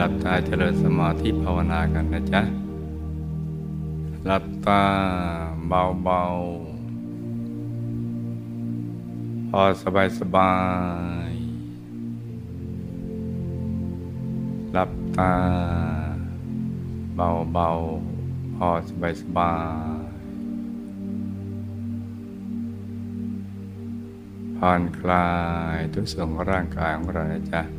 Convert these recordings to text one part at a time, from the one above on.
หลับตาเจริญสมาธิภาวนากันนะจ๊ะ หลับตาเบาๆ พอสบายสบาย หลับตาเบาๆ พอสบายสบายผ่อนคลายทุกส่วนของร่างกายของเรานะจ๊ะ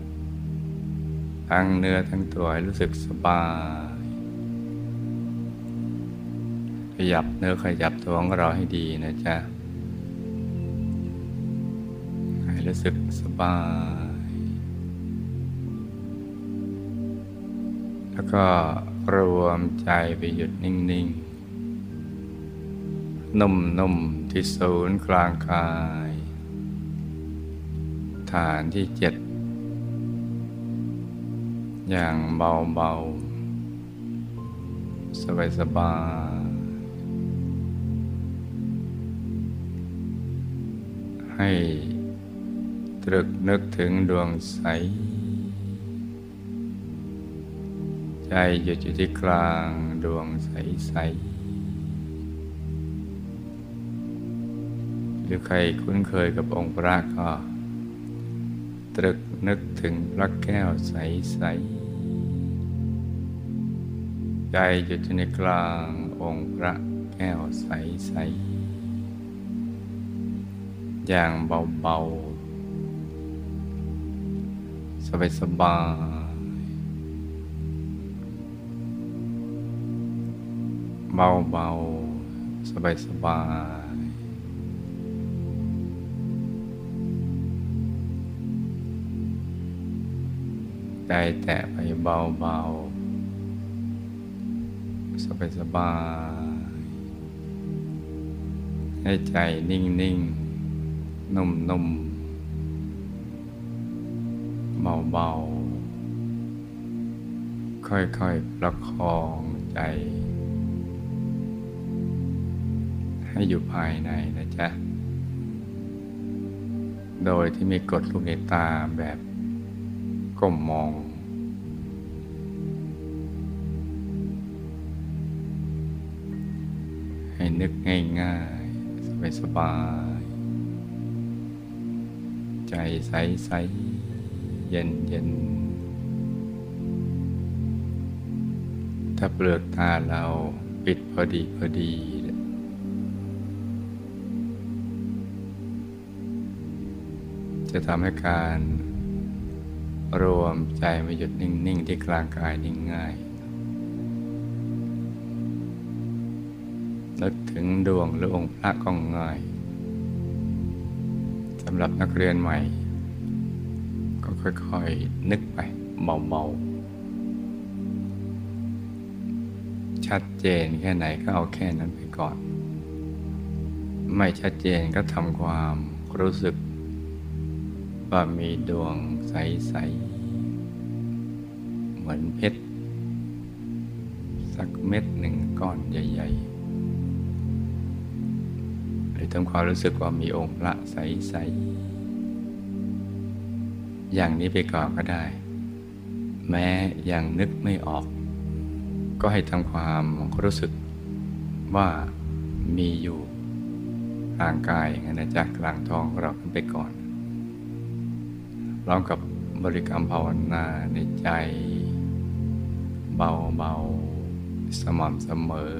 ทั้งเนื้อทั้งตัวให้รู้สึกสบาย ขยับเนื้อขยับตัวของเราให้ดีนะจ๊ะ ให้รู้สึกสบาย แล้วก็รวมใจไปหยุดนิ่ง ๆ นุ่ม ๆ ที่ศูนย์กลางกาย ฐานที่เจ็ด อย่างเบาๆ สบายๆ ให้ตรึกนึกถึงดวงใส ใจหยุดอยู่ที่กลางดวงใสๆหรือใครคุ้นเคยกับองค์พระก็ตรึกนึกถึงพระแก้วใสๆ ใจหยุดอยู่ในกลางองค์พระแก้วใส ๆ อย่างเบา ๆ สบาย ๆ เบา ๆ สบาย ๆใจแตะไปเบาๆ สบายให้ใจนิ่งๆนุ่มๆเบาๆค่อยๆ ประคองใจ ให้อยู่ภายในนะจ๊ะ โดยที่มีกดลูกในตาแบบก้มมอง นึกง่ายๆ สบายๆใจใสๆเย็นๆถ้าเปลือกตาเราปิดพอดีพอดี จะทำให้การรวมใจมาหยุดนิ่ง ๆ ที่กลางกายนิ่งง่าย นึกถึงดวงหรือองค์พระก็ง่ายสำหรับนักเรียนใหม่ ก็ค่อยๆนึกไปเบาๆชัดเจนแค่ไหนก็เอาแค่นั้นไปก่อน ไม่ชัดเจนก็ทำความรู้สึก ว่ามีดวงใส ๆ เหมือนเพชรสักเม็ดหนึ่งก้อนใหญ่ ๆ ทำความรู้สึกว่ามีองค์พระใสๆอย่างนี้ไปก่อนก็ได้ แม้ยังนึกไม่ออก ก็ให้ทำความรู้สึกว่ามีอยู่กลางกายอย่างนั้นนะจ๊ะกลางท้องของเราขึ้นไปก่อนพร้อมกับบริกรรมภาวนาในใจ เบาๆสม่ำเสมอ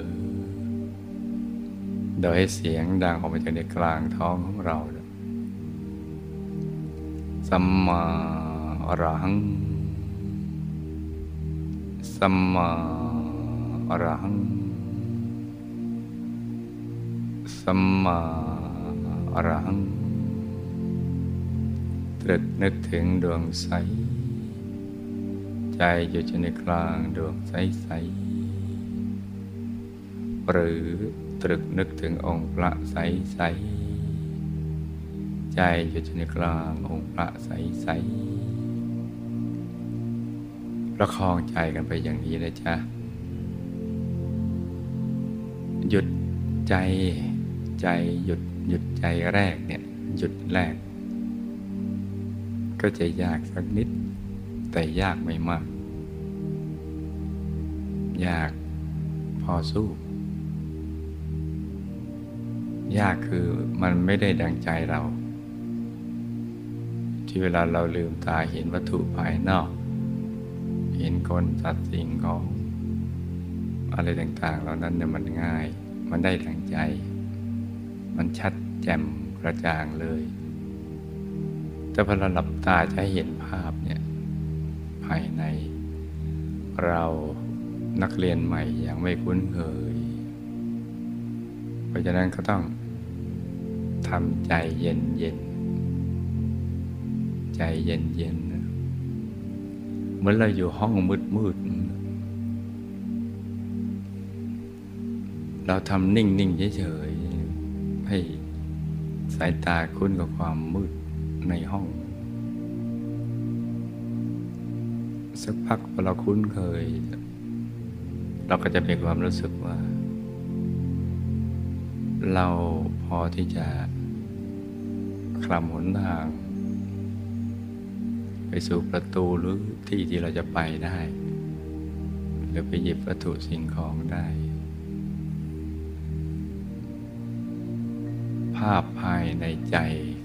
โดยให้เสียงดังออกมาจากในกลางท้องของเรา สัมมาอรหัง สัมมาอรหัง สัมมาอรหัง ตรึกนึกถึงดวงใส ใจอยู่ในกลางดวงใสใสหรือ ตรึกนึกถึงองค์พระใสใสใจอยู่ในกลางองค์พระใสใสประคองใจกันไปอย่างนี้เลยจ้ะหยุดใจใจหยุดหยุดใจแรกเนี่ยหยุดแรก ก็จะยากสักนิด แต่ยากไม่มาก ยากพอสู้ ยากคือมันไม่ได้ดังใจเรา ที่เวลาเราลืมตาเห็นวัตถุภายนอก เห็นคนสัตว์สิ่งของอะไรต่าง ๆ เหล่านั้นเนี่ยมันง่าย มันได้ดังใจ มันชัดแจ่มกระจ่างเลย แต่พอเราหลับตาจะเห็นภาพเนี่ยภายใน เรานักเรียนใหม่ยังไม่คุ้นเคย เพราะฉะนั้นก็ต้อง ทำใจเย็นเย็น ใจเย็นเย็นเหมือนเราอยู่ห้องมืดมืด เราทำนิ่งนิ่งเฉยๆ ให้สายตาคุ้นกับความมืดในห้อง สักพักพอเราคุ้นเคย เราก็จะมีความรู้สึกว่าเราพอที่จะ ลำหนทาง ไปสู่ประตูหรือที่ที่เราจะไปได้ หรือไปหยิบวัตถุสิ่งของได้ ภาพภายในใจ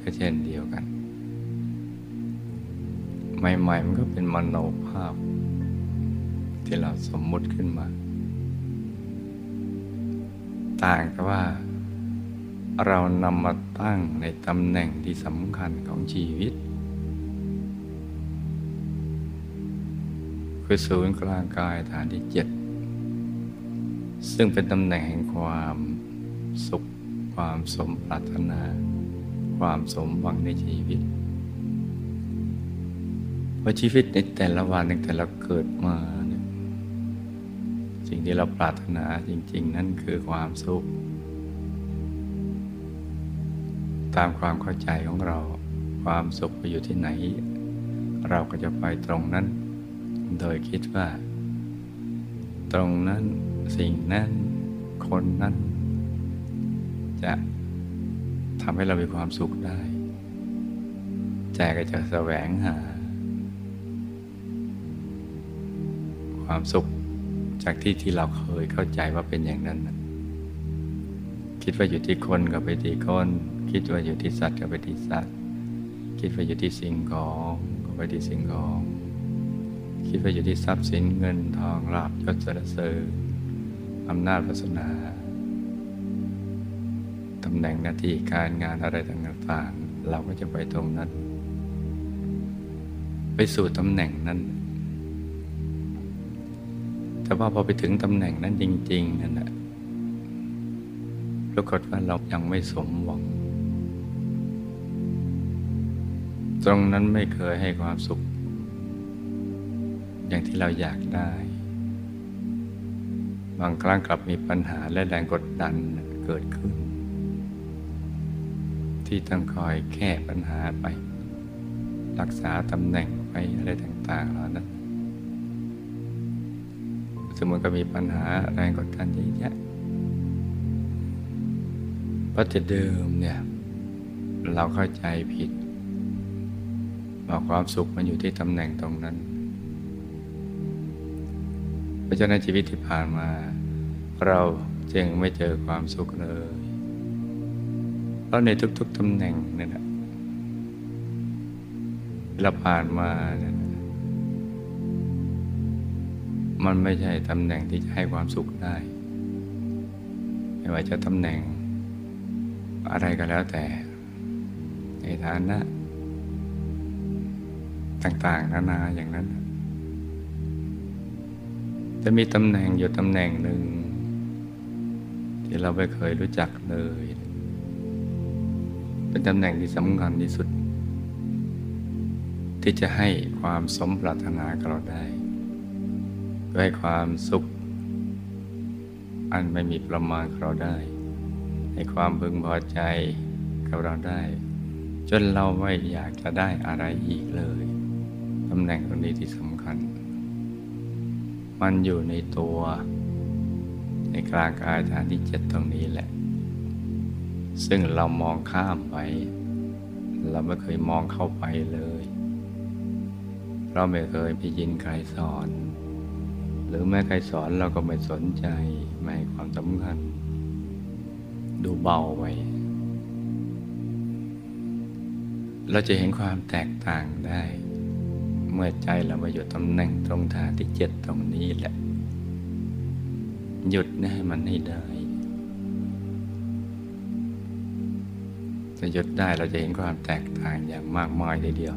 ก็เช่นเดียวกัน ใหม่ๆมันก็เป็นมโนภาพ ที่เราสมมุติขึ้นมา ต่างแต่ว่า เรานำมาตั้งในตำแหน่งที่สำคัญของชีวิต คือศูนย์กลางกายฐานที่เจ็ดซึ่งเป็นตำแหน่งแห่งความสุข ความสมปรารถนา ความสมหวังในชีวิตเพราะชีวิตในแต่ละวันตั้งแต่เราเกิดมาเนี่ยสิ่งที่เราปรารถนาจริง ๆ นั่นคือความสุข ตามความเข้าใจของเรา ความสุขไปอยู่ที่ไหน เราก็จะไปตรงนั้น โดยคิดว่า ตรงนั้นสิ่งนั้น คนนั้น จะทำให้เรามีความสุขได้ ใจก็จะแสวงหา ความสุขจากที่ที่เราเคยเข้าใจว่าเป็นอย่างนั้น คิดว่าอยู่ที่คนก็ไปที่คน คิดว่าอยู่ที่สัตว์ก็ไปที่สัตว์ คิดว่าอยู่ที่สิ่งของก็ไปที่สิ่งของ คิดว่าอยู่ที่ทรัพย์สินเงินทองลาภยศสรรเสริญอำนาจวาสนาตำแหน่งหน้าที่การงานอะไรต่างๆ เราก็จะไปตรงนั้น ไปสู่ตำแหน่งนั้น แต่ว่าพอไปถึงตำแหน่งนั้นจริง ๆ นั่นแหละปรากฏว่าเรายังไม่สมหวัง ตรงนั้นไม่เคยให้ความสุข อย่างที่เราอยากได้ บางครั้งกลับมีปัญหาและแรงกดดันเกิดขึ้น ที่ต้องคอยแก้ปัญหาไป รักษาตำแหน่งไปอะไรต่างๆเหล่านั้นสมมติก็มีปัญหาแรงกดดันเยอะแยะเพราะแต่เดิมเนี่ย เราเข้าใจผิด ว่าความสุขมันอยู่ที่ตำแหน่งตรงนั้น เพราะฉะนั้นชีวิตที่ผ่านมา เราจึงไม่เจอความสุขเลยเพราะในทุก ๆตำแหน่งเนี่ยนะเราผ่านมาเนี่ยมันไม่ใช่ตำแหน่งที่จะให้ความสุขได้ ไม่ว่าจะตำแหน่งอะไรก็แล้วแต่ ในฐานะ ต่าง ๆ นานาอย่างนั้น จะมีตำแหน่งอยู่ตำแหน่งหนึ่ง ที่เราไม่เคยรู้จักเลย เป็นตำแหน่งที่สำคัญที่สุด ที่จะให้ความสมปรารถนากับเราได้ให้ความสุข อันไม่มีประมาณกับเราได้ ให้ความพึงพอใจกับเราได้ จนเราไม่อยากจะได้อะไรอีกเลยำแหน่งตรงนี้ที่สำคัญ มันอยู่ในตัว ในกลางกายฐานที่เจ็ดตรงนี้แหละ ซึ่งเรามองข้ามไป เราไม่เคยมองเข้าไปเลย เราไม่เคยไปยินใครสอน หรือแม้ใครสอนเราก็ไม่สนใจ ไม่ให้ความสำคัญ ดูเบาไปเราจะเห็นความแตกต่างได้ เมื่อใจเรามาอยู่ตำแหน่งตรงฐานที่เจ็ดตรงนี้แหละ หยุดนะให้มันให้ได้จะหยุดได้เราจะเห็นความแตกต่างอย่างมากมายเลยเดียว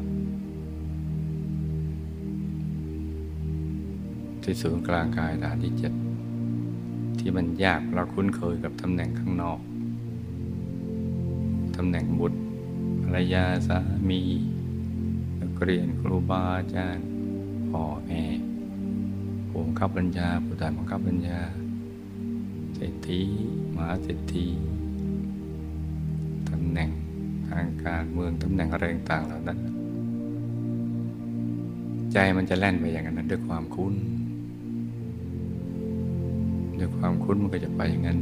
ที่ศูนย์กลางกายฐานที่เจ็ดที่มันยากเราคุ้นเคยกับตำแหน่งข้างนอก ตำแหน่งบุตรภรรยาสามี เรียนครูบาอาจารย์พ่อแม่ผู้บังคับบัญชาผู้ตานบังคับบัญชาเศรษฐีมหาเศรษฐีตำแหน่งทางการเมืองตำแหน่งอะไรต่างๆเหล่านั้น ใจมันจะแล่นไปอย่างนั้นด้วยความคุ้นด้วยความคุ้นมันก็จะไปอย่างนั้น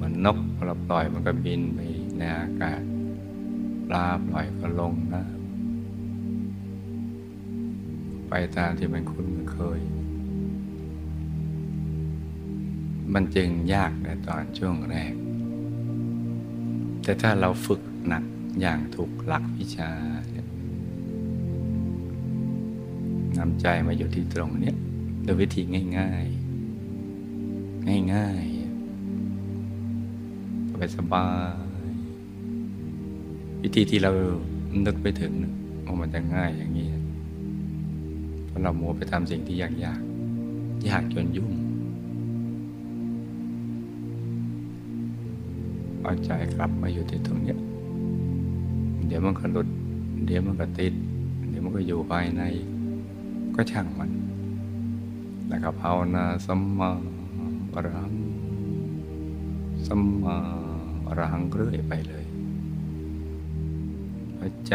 มือนนกเราปล่อยมันก็บินไปในอากาศปลาปล่อยก็ลงน้ำ ไปตามที่มันคุ้นเคย มันจึงยากในตอนช่วงแรก แต่ถ้าเราฝึกหนักอย่างถูกหลักวิชานำใจมาอยู่ที่ตรงนี้โดยวิธีง่ายๆ ง่ายๆสบายสบาย วิธีที่เรานึกไปถึงว่ามันจะง่ายอย่างนี้ ราะเรามัวไปทำสิ่งที่ยากยากยากจนยุ่ง เอาใจกลับมาอยู่ที่ตรงนี้ เดี๋ยวมันก็หลุด เดี๋ยวมันก็ติด เดี๋ยวมันก็อยู่ภายใน ก็ช่างมัน แล้วก็ภาวนาสัมมาอรหังสัมมาอรหังเรื่อยไปเลยพอใจ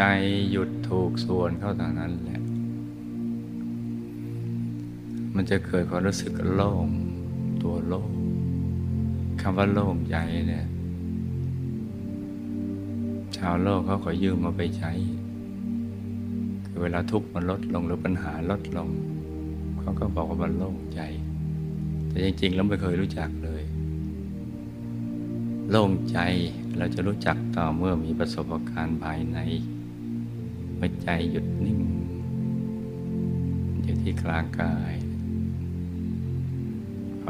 หยุดถูกส่วนเข้าทางนั้นแหละ มันจะเกิดความรู้สึกโล่งตัวโล่งคำว่าโล่งใจเนี่ยชาวโลกเขาขอยืมมาไปใช้เวลาทุกข์มันลดลงหรือปัญหาลดลง เขาก็บอกว่ามันโล่งใจ แต่จริง ๆ แล้วไม่เคยรู้จักเลย โล่งใจเราจะรู้จักต่อเมื่อมีประสบการณ์ภายในเมื่อใจหยุดนิ่งอยู่ที่กลางกาย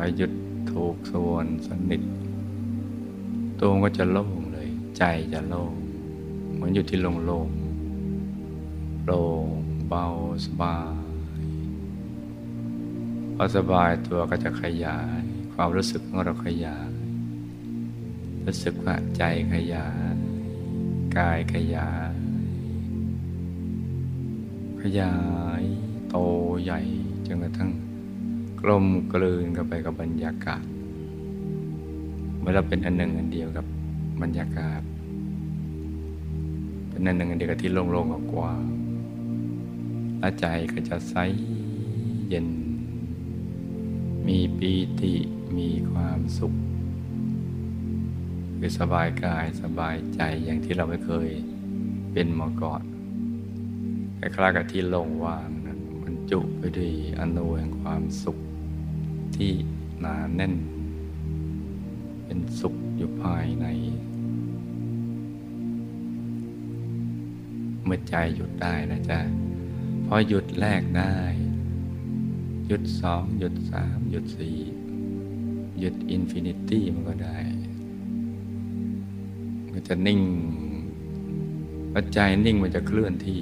พอหยุดถูกส่วนสนิทตัวก็จะโล่งเลย ใจจะโล่งเหมือนอยู่ที่โล่งๆโปร่งเบาสบายพอสบายตัวก็จะขยาย ความรู้สึกของเราขยาย รู้สึกว่าใจขยาย กายขยาย ขยาย โตใหญ่จนกระทั่ง กลมกลืนกันไปกับบรรยากาศเมื่อเราเป็นอันหนึ่งอันเดียวกับบรรยากาศ เป็นอันหนึ่งอันเดียวกับที่โล่งๆกว้างและใจก็จะใสเย็น มีปีติมีความสุขคือสบายกายสบายใจอย่างที่เราไม่เคยเป็นมาก่อนคล้ายๆกับที่โล่งว่างมันจุไปด้วยอณูแห่งความสุข ที่หนาแน่น เป็นสุขอยู่ภายใน เมื่อใจหยุดได้นะจ๊ะพอหยุดแรกได้ หยุดสองหยุดสามหยุดสี่หยุด infinity มันก็ได้มันจะนิ่งพอใจนิ่งมันจะเคลื่อนที่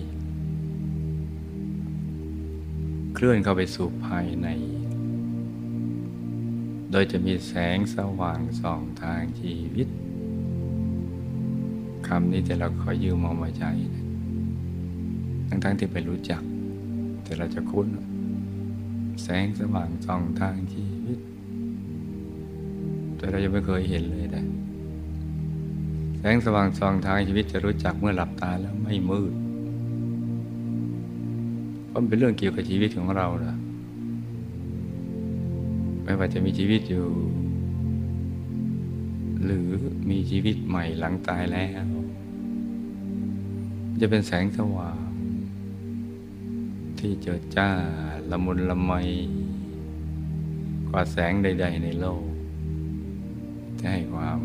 เคลื่อนเข้าไปสู่ภายใน โดยจะมีแสงสว่างส่องทางชีวิตคำนี้จะเราขอยืมเอามาใช้ทั้งๆทที่ไปรู้จัก แต่เราจะคุ้น แสงสว่างส่องทางชีวิต แต่เรายังไม่เคยเห็นเลยนะแสงสว่างส่องทางชีวิตจะรู้จักเมื่อหลับตาแล้วไม่มืดเพราะเป็นเรื่องเกี่ยวกับชีวิตของเราละ ไม่ว่าจะมีชีวิตอยู่ หรือมีชีวิตใหม่หลังตายแล้ว จะเป็นแสงสว่าง ที่เจิดจ้าละมุนละไม กว่าแสงใด ๆ ในโลกจะให้ความ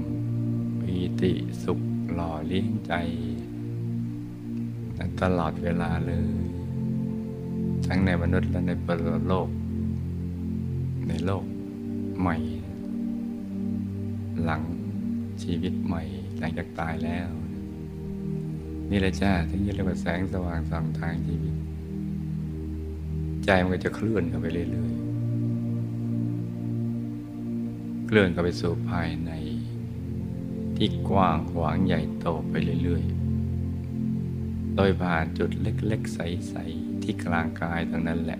ปีติสุขหล่อเลี้ยงใจ ตลอดเวลาเลย ทั้งในมนุษย์และในปรโลก ในโลก ใหม่ หลังชีวิตใหม่หลังจากตายแล้ว นี่แหละจ้าที่เรียกว่าแสงสว่างสองทางชีวิต ใจมันก็จะเคลื่อนเข้าไปเรื่อยๆ เคลื่อนเข้าไปสู่ภายใน ที่กว้างขวางใหญ่โตไปเรื่อยๆ โดยผ่านจุดเล็กๆ ใสๆ ที่กลางกายตรงนั้นแหละ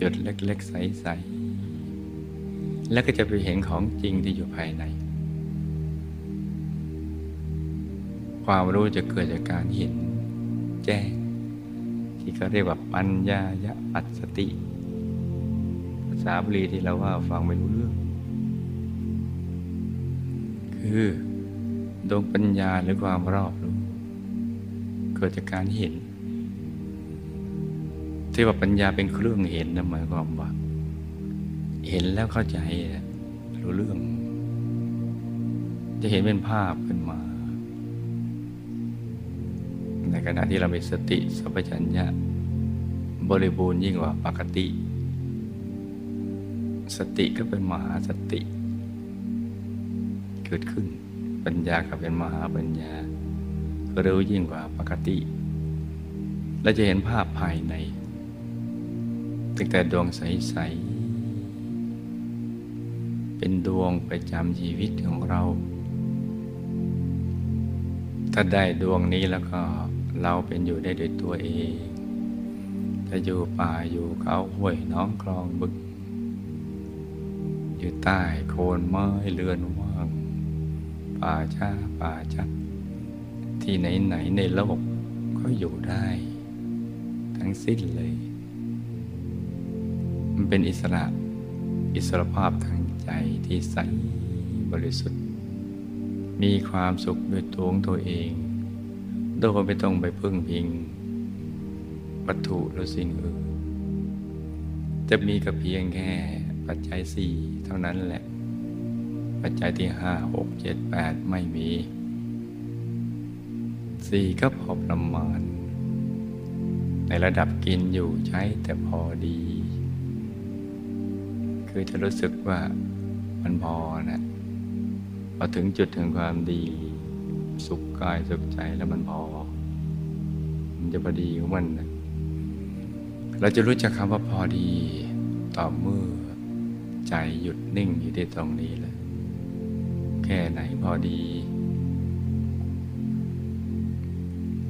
จุดเล็กๆ ใสๆ แล้วก็จะไปเห็นของจริงที่อยู่ภายใน ความรู้จะเกิดจากการเห็นแจ้ง ที่เขาเรียกว่าปัญญายะปัสสติ ภาษาบาลีที่เราว่าฟังไม่รู้เรื่อง คือดวงปัญญาหรือความรอบรู้เกิดจากการเห็นที่ว่าปัญญาเป็นเครื่องเห็นนะหมายความว่า เห็นแล้วเข้าใจรู้เรื่อง จะเห็นเป็นภาพขึ้นมา ในขณะที่เรามีสติสัพพัญญะบริบูรณ์ยิ่งกว่าปกติ สติก็เป็นมหาสติ เกิดขึ้น ปัญญาก็เป็นมหาปัญญาก็รู้ยิ่งกว่าปกติ และจะเห็นภาพภายในตั้งแต่ดวงใสๆ เป็นดวงประจำชีวิตของเรา ถ้าได้ดวงนี้แล้วก็เราเป็นอยู่ได้ด้วยตัวเองถ้าอยู่ป่าอยู่เขาห้วยน้องคลองบึก อยู่ใต้โคนไม้เรือนว่าง ป่าช้าป่าชัด ที่ไหนๆในโลกก็อยู่ได้ ทั้งสิ้นเลย มันเป็นอิสระ อิสรภาพทาง ใจที่ใสบริสุทธิ์ มีความสุขด้วยตัวของตัวเอง โดยไม่ต้องไปพึ่งพิง วัตถุหรือสิ่งอื่น จะมีกับเพียงแค่ปัจจัยสี่เท่านั้นแหละ ปัจจัยที่ห้าหกเจ็ดแปดไม่มีสี่ก็พอประมาณ ในระดับกินอยู่ใช้แต่พอดี คือจะรู้สึกว่า มันพอนะพอถึงจุดถึงความดี สุขกายสุขใจแล้วมันพอ มันจะพอดีของมันนะเราจะรู้จักคำว่าพอดีต่อเมื่อใจหยุดนิ่งอยู่ที่ตรงนี้แหละแค่ไหนพอดี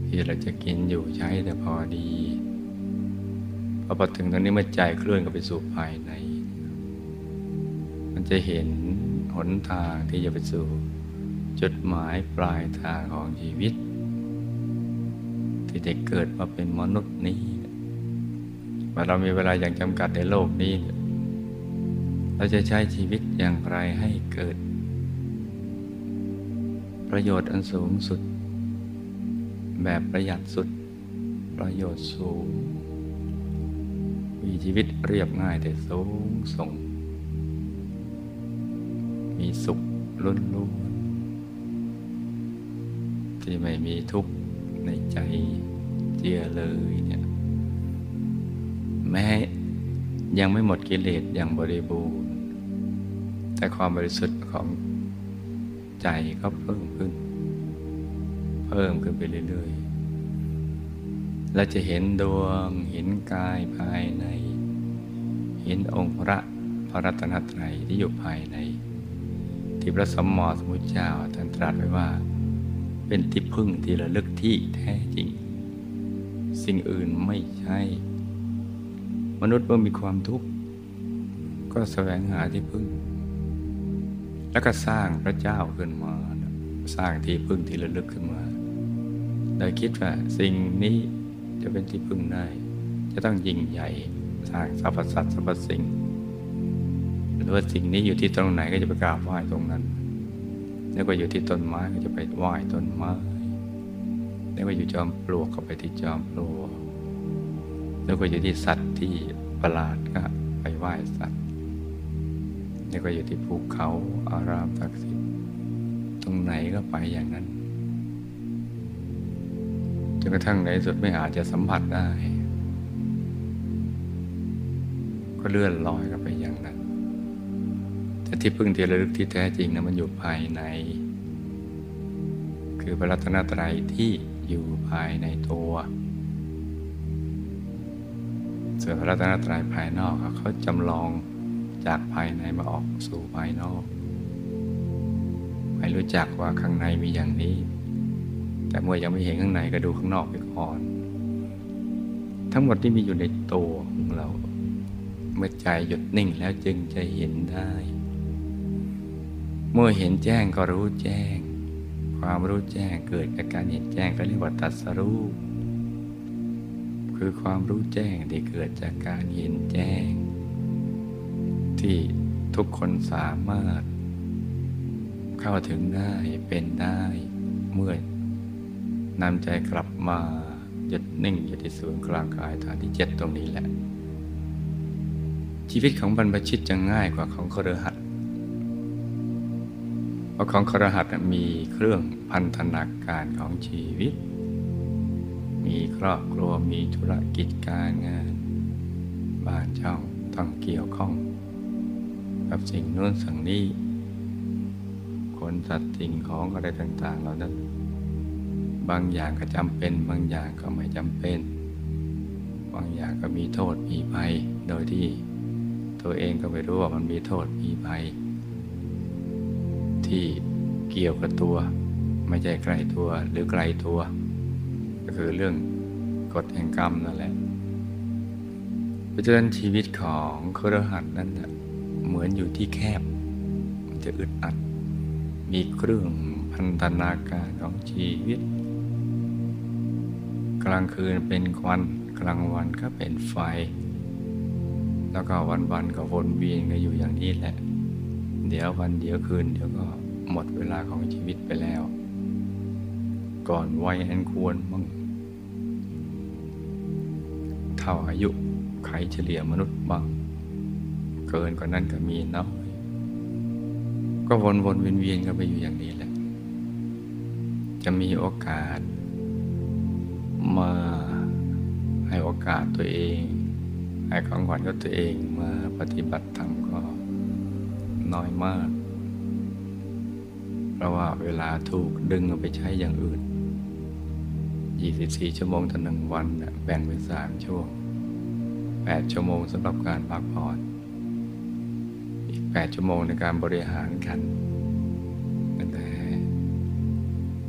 ที่เราจะกินอยู่ใช้แต่พอดีพอพอถึงตรงนี้เมื่อใจเคลื่อนเข้าไปสู่ภายใน จะเห็นหนทางที่จะไปสู่ จุดหมายปลายทางของชีวิต ที่ได้เกิดมาเป็นมนุษย์นี้ว่าเรามีเวลาอย่างจำกัดในโลกนี้ เราจะใช้ชีวิตอย่างไรให้เกิด ประโยชน์อันสูงสุด แบบประหยัดสุด ประโยชน์สูง มีชีวิตเรียบง่ายแต่สูงส่ง มีสุขล้นล้วนที่ไม่มีทุกข์ในใจเจียเลยเนี่ยแม้ยังไม่หมดกิเลสอย่างบริบูรณ์ แต่ความบริสุทธิ์ของใจก็เพิ่มขึ้น เพิ่มขึ้นไปเรื่อยๆเราจะเห็นดวง เห็นกายภายใน เห็นองค์พระพระรัตนตรัยที่อยู่ภายใน ที่พระสมมอสมุทเจ้าท่านตรัสไว้ว่า เป็นที่พึ่งที่ระลึกที่แท้จริง สิ่งอื่นไม่ใช่ มนุษย์เมื่อมีความทุกข์ ก็แสวงหาที่พึ่ง แล้วก็สร้างพระเจ้าขึ้นมา สร้างที่พึ่งที่ระลึกขึ้นมาโดยคิดว่าสิ่งนี้จะเป็นที่พึ่งได้ จะต้องยิ่งใหญ่สร้างสรรพสัตว์สรรพสิ่ง ว่าสิ่งนี้อยู่ที่ตรงไหนก็จะไปกราบไหว้ตรงนั้น แล้วก็อยู่ที่ต้นไม้ก็จะไปไหว้ต้นไม้ แล้วก็อยู่จอมปลวกก็ไปที่จอมปลวก แล้วก็อยู่ที่สัตว์ที่ประหลาดก็ไปไหว้สัตว์นี่ก็อยู่ที่ภูเขาอารามศักดิ์สิทธิ์ ตรงไหนก็ไปอย่างนั้นจนกระทั่งในสุดไม่อาจจะสัมผัสได้ ก็เลื่อนลอยกันไปอย่างนั้น แต่ที่พึ่งที่ระลึกที่แท้จริงนะมันอยู่ภายใน คือพระรัตนตรัยที่อยู่ภายในตัวส่วนพระรัตนตรัยภายนอกเขาจำลองจากภายในมาออกสู่ภายนอกไม่รู้จักว่าข้างในมีอย่างนี้ แต่เมื่อยังไม่เห็นข้างในก็ดูข้างนอกไปก่อน ทั้งหมดที่มีอยู่ในตัวของเรา เมื่อใจหยุดนิ่งแล้วจึงจะเห็นได้ เมื่อเห็นแจ้งก็รู้แจ้ง ความรู้แจ้งเกิดจากการเห็นแจ้งก็เรียกว่าตัสรู้ คือความรู้แจ้งที่เกิดจากการเห็นแจ้ง ที่ทุกคนสามารถ เข้าถึงได้เป็นได้เมื่อนำใจกลับมาหยุดนิ่งอยู่ที่ศูนย์กลางกายฐานที่เจ็ดตรงนี้แหละ ชีวิตของบรรพชิตจะง่ายกว่าของครหัส เพราะของครหัสมีเครื่องพันธนาการของชีวิต มีครอบครัวมีธุรกิจการงาน บ้านช่องต้องเกี่ยวข้อง กับสิ่งนู้นสิ่งนี้ คนสัตว์สิ่งของอะไรต่างๆเหล่านั้น บางอย่างก็จำเป็น บางอย่างก็ไม่จำเป็น บางอย่างก็มีโทษมีภัย โดยที่ตัวเองก็ไม่รู้ว่ามันมีโทษมีภัย ที่เกี่ยวกับตัว ไม่ใช่ไกล้ตัวหรือไกลตัว ก็คือเรื่องกฎแห่งกรรมนั่นแหละเพราะฉะนั้นชีวิตของครหัสนั้นเหมือนอยู่ที่แคบ มันจะอึดอัด มีเครื่องพันธนาการของชีวิต กลางคืนเป็นควันกลางวันก็เป็นไฟ แล้วก็วันๆก็วนเวียนกันอยู่อย่างนี้แหละ เดี๋ยววันเดี๋ยวคืนเดี๋ยวก็ หมดเวลาของชีวิตไปแล้ว ก่อนวัยอันควรมั่งท่าอายุไขเฉลี่ยมนุษย์บ้าง เกินกว่านั้นก็มีน้อยก็วนวนเวียนเวียนกันไปอยู่อย่างนี้แหละ จะมีโอกาส มาให้โอกาสตัวเอง ให้ของขวัญกับตัวเองมาปฏิบัติธรรมก็น้อยมาก เพราะว่าเวลาถูกดึงไปใช้อย่างอื่น 24 ชั่วโมงต่อหนึ่งวันแบ่งเป็นสามช่วง 8 ชั่วโมงสำหรับการพักผ่อน อีก 8 ชั่วโมงในการบริหารกันตั้งแต่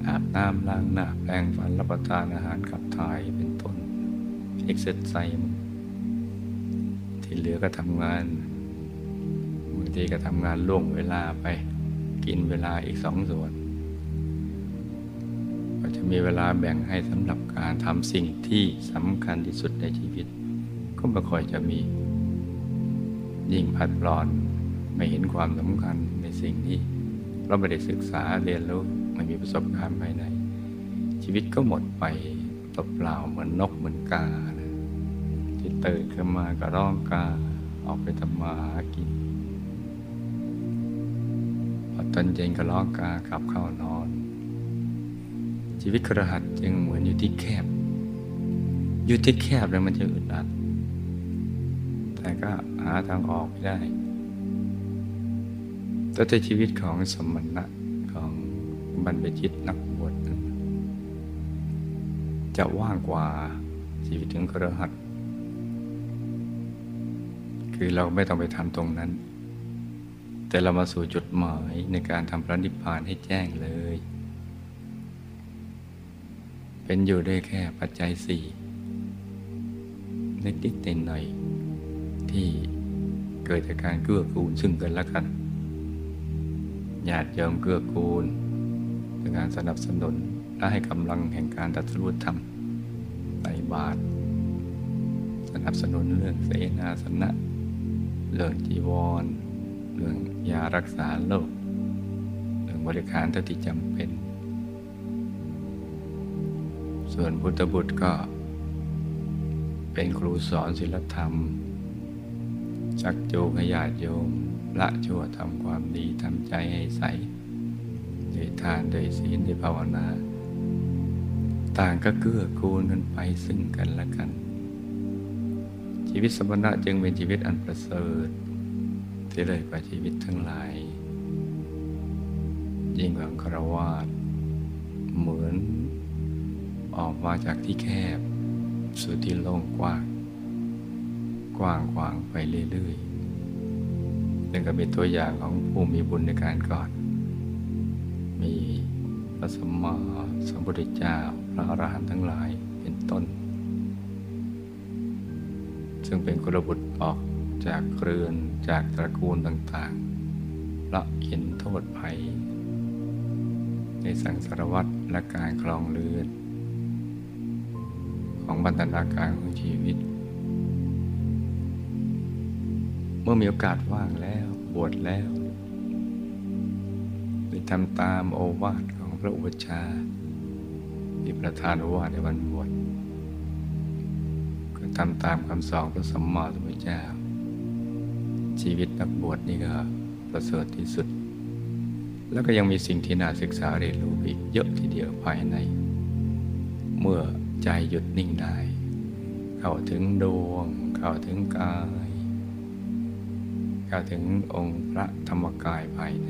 อาบน้ำล้างหน้าแปรงฟันรับประทานอาหารขับถ่ายเป็นต้นเอ็กซ์ไซส์ที่เหลือก็ทำงานบางทีก็ทำงานล่วงเวลาไป กินเวลาอีกสองส่วน ก็จะมีเวลาแบ่งให้สำหรับการทำสิ่งที่สำคัญที่สุดในชีวิต ก็ไม่ค่อยจะมี ยิ่งพัดปลอนไม่เห็นความสำคัญในสิ่งที่เราไม่ได้ศึกษาเรียนรู้ไม่มีประสบการณ์ภายใน ชีวิตก็หมดไปเปล่าเหมือนนกเหมือนกานะที่ตื่นขึ้นมาก็ร้องกาออกไปทำมาหากิน อนเย็นก็ร้อกากลับเข้านอน ชีวิตครหัสจึงเหมือนอยู่ที่แคบ อยู่ที่แคบแล้วมันจะอึดอัด แต่ก็หาทางออกไม่ได้แต่ในชีวิตของสมณะของบรรพชิตนักบวชจะว่างกว่าชีวิตของกระหัตคือเราไม่ต้องไปทำตรงนั้น แต่เรามาสู่จุดหมายในการทำพระนิพพานให้แจ้งเลย เป็นอยู่ด้วยแค่ปัจจัยสี่นิดๆหน่อยที่เกิดจากการเกื้อกูลซึ่งกันและกันญาติโยมเกื้อกูลเป็นการสนับสนุนและให้กำลังแห่งการตัดสู้ธรรมใส่บาตรสนับสนุนเรื่องเสนาสนะเรื่องจีวร เรื่องยารักษาโรคเรื่องบริการเท่าที่จำเป็น ส่วนพุทธบุตรก็เป็นครูสอนศิลธรรม ชักจูงให้ญาติโยมละชั่วทำความดีทำใจให้ใสด้วยทานด้วยศีลด้วยภาวนา ต่างก็เกื้อกูลกันไปซึ่งกันและกัน ชีวิตสมณะจึงเป็นชีวิตอันประเสริฐ ที่เลยกว่าชีวิตทั้งหลาย ยิ่งกว่าคารวาสเหมือนออกมาจากที่แคบ สู่ที่โล่งกว้าง กว้างขวางไปเรื่อยๆนั่นก็เป็นตัวอย่างของผู้มีบุญในการก่อน มีพระสมมาสมพุทธเจ้าพระอรหันต์ทั้งหลายเป็นต้น ซึ่งเป็นกุลบุตรออก จากเรือนจากตระกูลต่างๆละเห็นโทษภัย ในสังสารวัตรและการคลองเรือน ของบรรณาการของชีวิต เมื่อมีโอกาสว่างแล้วบวชแล้วได้ทำตามโอวาทของพระอุปชฌาย์ที่ประทานโอวาทในวันบวชก็ทำตามคำสอนพระสัมมาสัมพุทธเจ้า ชีวิตนักบวชนี่ก็ประเสริฐที่สุด แล้วก็ยังมีสิ่งที่น่าศึกษาเรียนรู้อีกเยอะทีเดียวภายใน เมื่อใจหยุดนิ่งได้ เข้าถึงดวง เข้าถึงกาย เข้าถึงองค์พระธรรมกายภายใน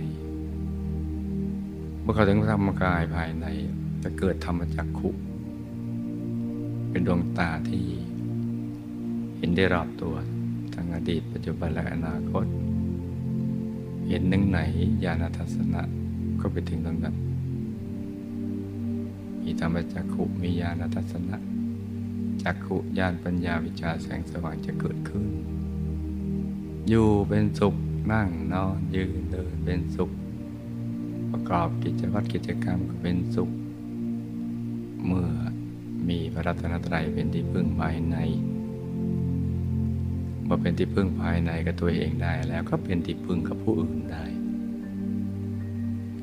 เมื่อเข้าถึงพระธรรมกายภายในจะเกิดธรรมจักขุ เป็นดวงตาที่เห็นได้รอบตัว ทั้งอดีต ปัจจุบันและอนาคต เห็นหนึ่งไหนญาณทัศนะก็ไปถึงตรงนั้น มีธรรมจักขุมีญาณทัศนะจักขุญาณปัญญาวิชาแสงสว่างจะเกิดขึ้น อยู่เป็นสุขนั่งนอนยืนเดินเป็นสุข ประกอบกิจวัตรกิจกรรมก็เป็นสุข เมื่อมีพระรัตนตรัยเป็นที่พึ่งภายใน มื่อเป็นที่พึ่งภายในกับตัวเองได้แล้วก็เป็นที่พึ่งกับผู้อื่นได้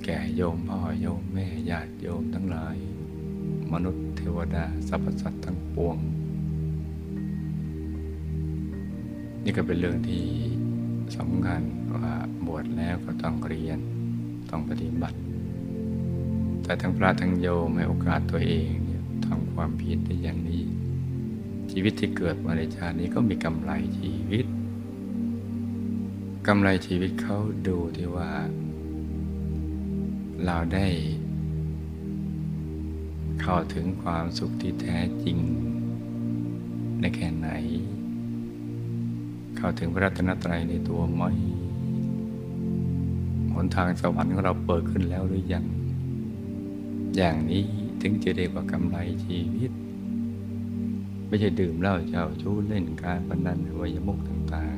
แก่โยมพ่อโยมแม่ญาติโยมทั้งหลาย มนุษย์เทวดาสรรพสัตว์ทั้งปวง นี่ก็เป็นเรื่องที่สำคัญว่าบวชแล้วก็ต้องเรียนต้องปฏิบัติ แต่ทั้งพระทั้งโยมให้โอกาสตัวเองเนี่ยทำความผิดได้อย่างนี้ ชีวิตที่เกิดมาในชาตินี้ก็มีกำไรชีวิตกำไรชีวิตเขาดูที่ว่า เราได้ เข้าถึงความสุขที่แท้จริง ในแค่ไหน เข้าถึงพระรัตนตรัยในตัวไหมหนทางสวรรค์ของเราเปิดขึ้นแล้วหรือยัง อย่างนี้ถึงจะเรียกว่ากำไรชีวิต ไม่ใช่ดื่มเหล้าเจ้าชู้เล่นการพนันวัยมุกต่าง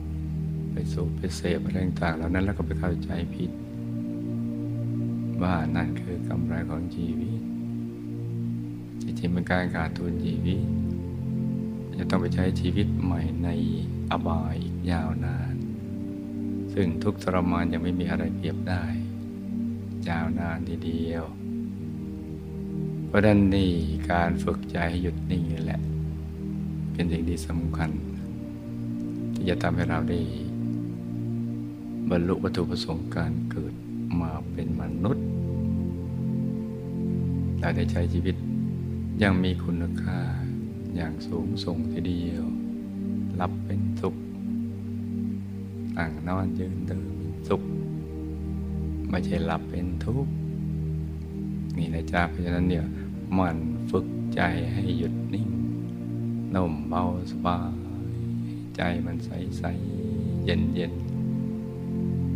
ๆ ไปสูบไปเสพอะไรต่างๆเหล่านั้นแล้วก็ไปเข้าใจผิด ว่านั่นคือกำไรของชีวิตจริงๆเป็นการขาดทุนชีวิต จะต้องไปใช้ชีวิตใหม่ในอบายอีกยาวนาน ซึ่งทุกทรมานยังไม่มีอะไรเปรียบได้ ยาวนานทีเดียว เพราะนั้นนี่การฝึกใจให้หยุดนิ่งนี่แหละ เป็นสิ่งที่สำคัญ ที่จะทำให้เราได้ บรรลุวัตถุประสงค์การเกิดมาเป็นมนุษย์และได้ใช้ชีวิตยังมีคุณค่าอย่างสูงส่งทีเดียวหลับเป็นสุขนั่งนอนยืนเดินสุข ไม่ใช่หลับเป็นทุกข์ นี่นะจ๊ะเพราะฉะนั้นเนี่ยมันฝึกใจให้หยุดนิ่งนุ่มเบาสบายใจมันใสใสเย็นเย็น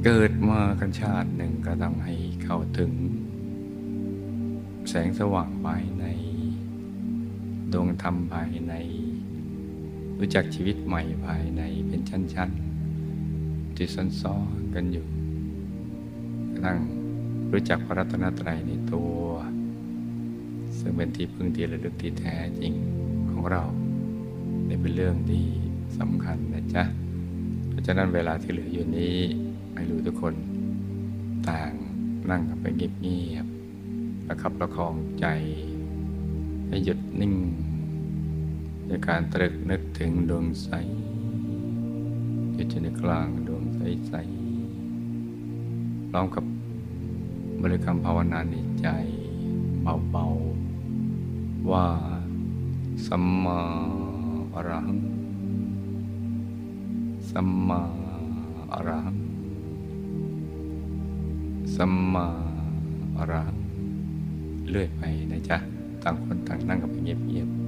เกิดมากันชาติหนึ่งก็ต้องให้เข้าถึง แสงสว่างภายใน ดวงธรรมภายใน รู้จักชีวิตใหม่ภายในเป็นชั้นๆที่ซ้อนๆกันอยู่กระทั่ง รู้จักพระรัตนตรัยในตัว ซึ่งเป็นที่พึ่งที่ระลึกที่แท้จริงของเรานี่เป็นเรื่องที่สำคัญนะจ๊ะ เพราะฉะนั้นเวลาที่เหลืออยู่นี้ให้รู้ทุกคนต่างนั่งกันไปเงียบๆประคับประคองใจ ให้หยุดนิ่งในการตรึกนึกถึงดวงใสอยู่ในกลางดวงใสๆพร้อมกับ บริกรรมภาวนาในใจเบาๆ ว่าสัมมาอรหัง สัมมาอรหัง สัมมาอรหังเรื่อยไปนะจ๊ะ ต่างคนต่างนั่งกับเงียบๆ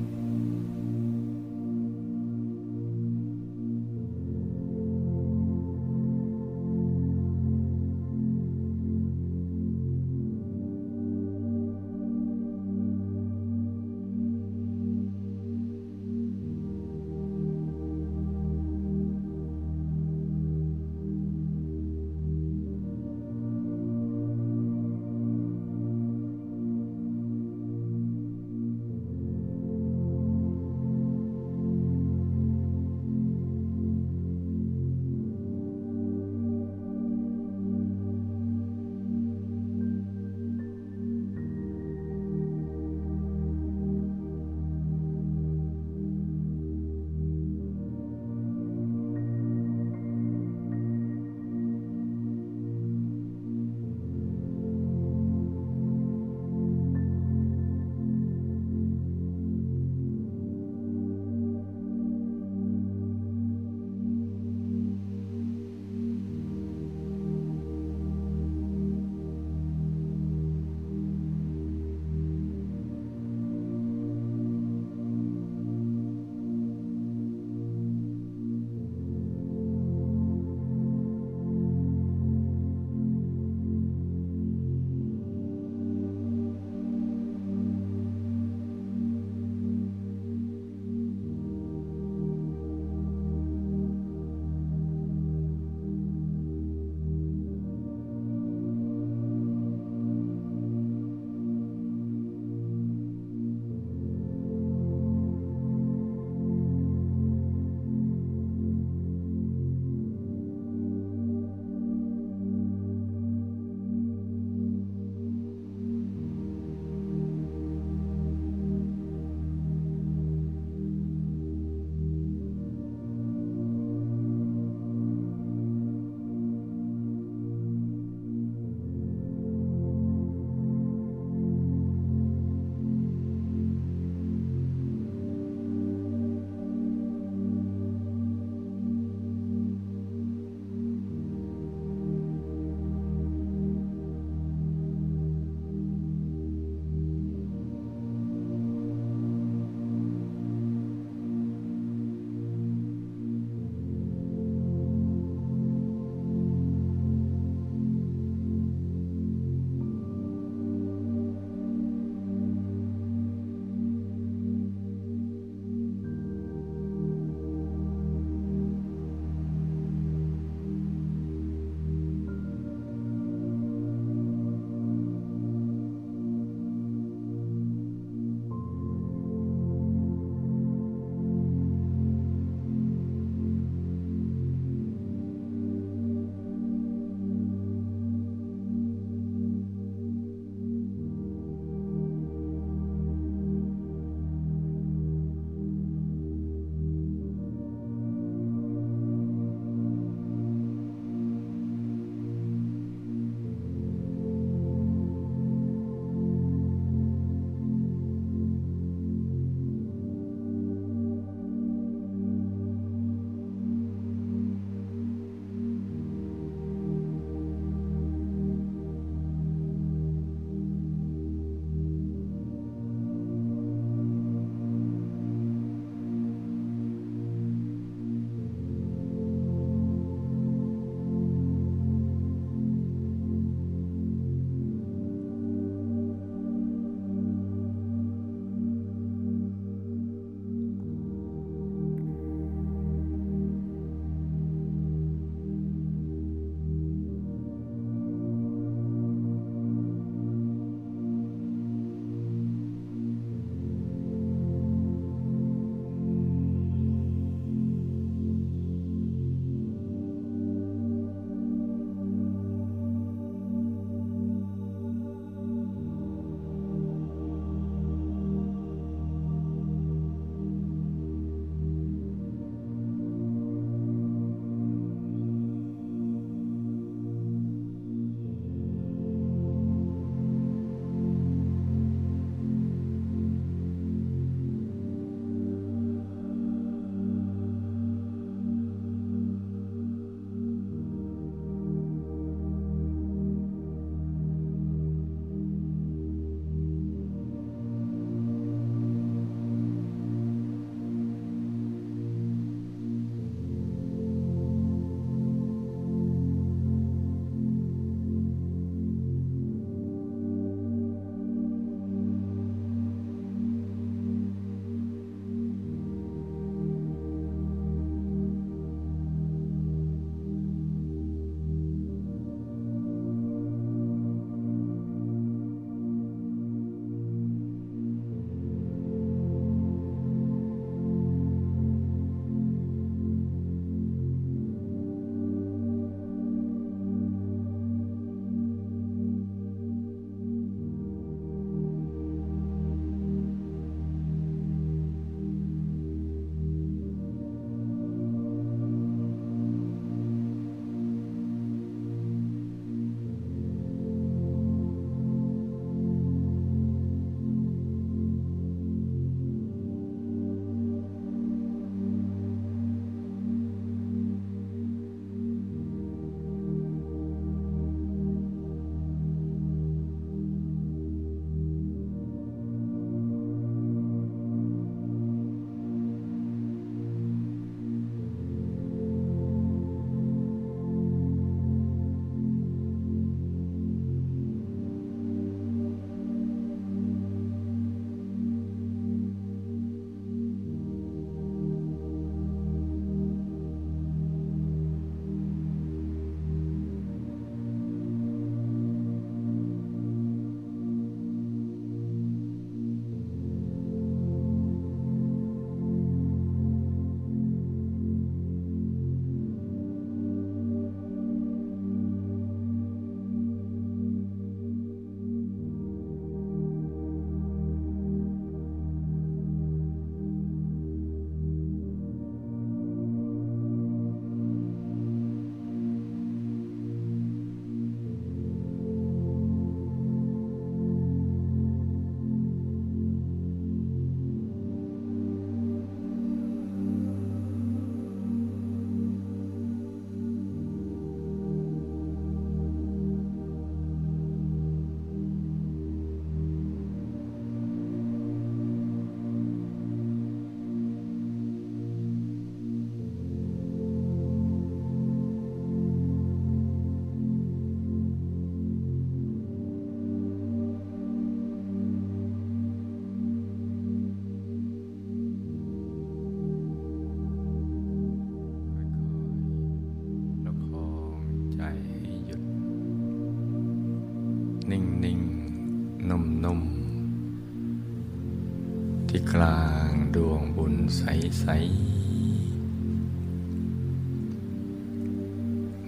ลางดวงบุญใส ๆ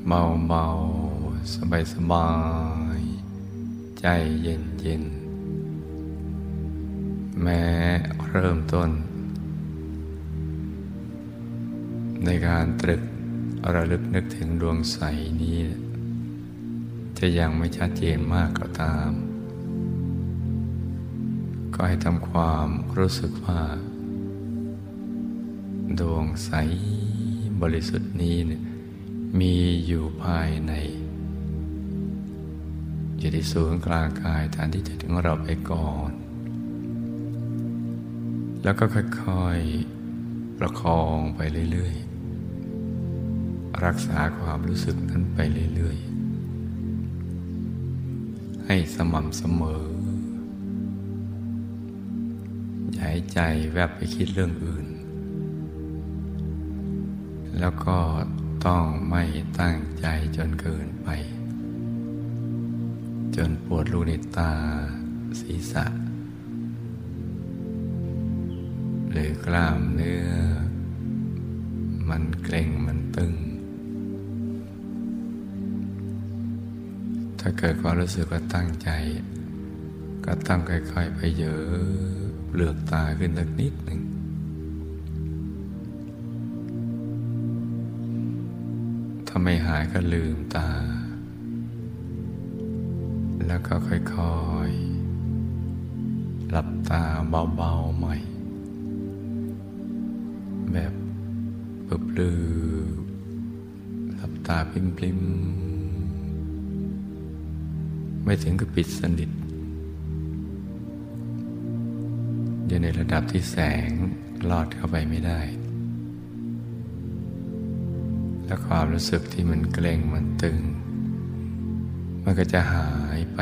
เมาเมาสบายสบาย ใจเย็นเย็น แม้เริ่มต้น ในการตรึกระลึกนึกถึงดวงใสนี้ จะยังไม่ชัดเจนมากก็ตาม ก็ให้ทำความรู้สึกว่า ดวงใสบริสุทธิ์นี้มีอยู่ภายในอยู่ที่ศูนย์กลางกายฐานที่จะถึงเราไปก่อน แล้วก็ค่อยๆ ประคองไปเรื่อยๆ รักษาความรู้สึกนั้นไปเรื่อยๆ ให้สม่ำเสมอ ใจแวบไปคิดเรื่องอื่น แล้วก็ต้องไม่ตั้งใจจนเกินไป จนปวดรูในตาศีรษะ หรือกล้ามเนื้อ มันเกร็งมันตึง ถ้าเกิดความรู้สึกว่าตั้งใจ ก็ตั้งค่อยๆไปเยอะ เปลือกตาขึ้นสักนิดหนึ่งถ้าไม่หายก็ลืมตา แล้วก็ค่อยๆ หลับตาเบาๆใหม่ แบบปบลือหลับตาปริมๆ ไม่ถึงกับปิดสนิท อยู่ในระดับที่แสงลอดเข้าไปไม่ได้ และความรู้สึกที่มันเกร็งมันตึง มันก็จะหายไป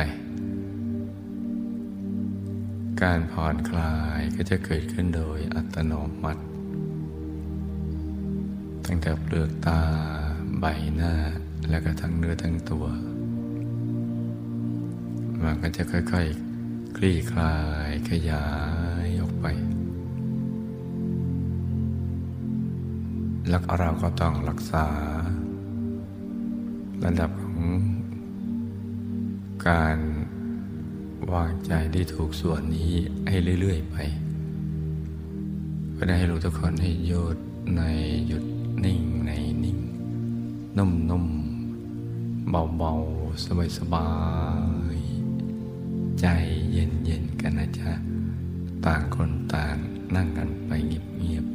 การผ่อนคลายก็จะเกิดขึ้นโดยอัตโนมัติ ตั้งแต่เปลือกตาใบหน้าแล้วก็ทั้งเนื้อทั้งตัวมันก็จะค่อยๆคลี่คลายขยาย ไป แล้วเราก็ต้องรักษา ระดับของการวางใจที่ถูกส่วนนี้ให้เรื่อย ๆ ไปเพื่อให้รู้ทุกคนให้หยุดในหยุดนิ่งในนิ่ง นุ่มๆเบาๆ สบายๆ ใจเย็นๆ กันนะจ๊ะ ต่างคนต่างนั่งกันไปเงียบ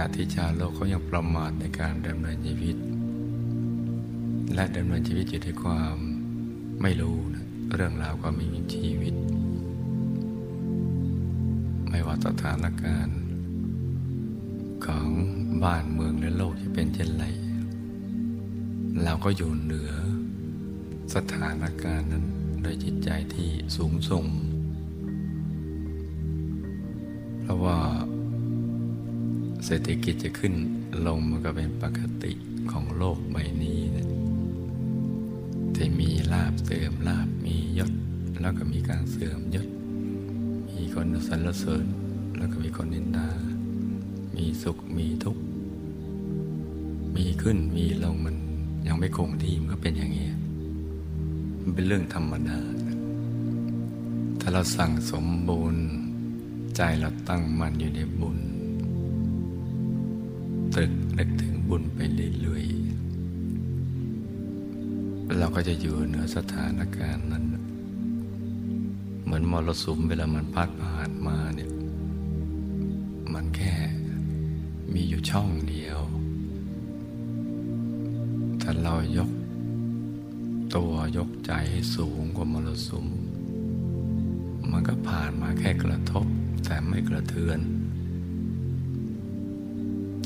ณะที่ชาวโลกเขายังประมาทในการดำเนินชีวิต และดำเนินชีวิตอยู่ด้วยความไม่รู้นะเรื่องราวความมีชีวิต ไม่ว่าสถานการณ์ ของบ้านเมืองและโลกจะเป็นเช่นไรเราก็อยู่เหนือ สถานการณ์นั้นโดยจิตใจที่สูงส่ง เพราะว่า ศรษฐกิจจะขึ้นลงมันก็เป็นปกติของโลกใบนี้นะที่มีลาบเสื่อมลาบมียศ แล้วก็มีการเสื่อมยศ มีคนสรรเสริญ แล้วก็มีคนนินทามีสุขมีทุกข์มีขึ้นมีลงมันยังไม่คงที่มันก็เป็นอย่างนี้มันเป็นเรื่องธรรมดา ถ้าเราสั่งสมบุญใจเราตั้งมั่นอยู่ในบุญ นึกถึงบุญไปเรื่อยๆ เราก็จะอยู่เหนือสถานการณ์นั้น เหมือนมรสุมเวลามันพัดผ่านมาเนี่ย มันแค่มีอยู่ช่องเดียว ถ้าเรายกตัวยกใจให้สูงกว่ามรสุม มันก็ผ่านมาแค่กระทบแต่ไม่กระเทือน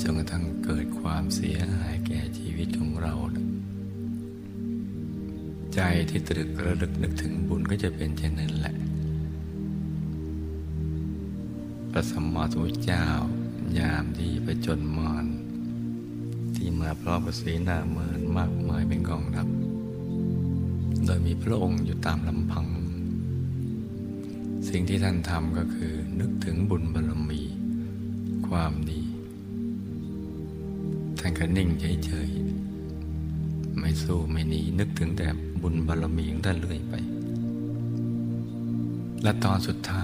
จนกระทั่งเกิดความเสียหายแก่ชีวิตของเรา ใจที่ตรึกระลึกนึกถึงบุญก็จะเป็นเช่นนั้นแหละ พระสัมมาสัมพุทธเจ้ายามที่ไปจนมารที่มาพร้อมกับสีหน้าเมินมากมายเป็นกองทัพโดยมีพระองค์อยู่ตามลำพัง สิ่งที่ท่านทำก็คือนึกถึงบุญบารมี ความดี ก็นิ่งเฉยๆ ไม่สู้ไม่หนีนึกถึงแต่บุญบารมีของท่านเรื่อยไป และตอนสุดท้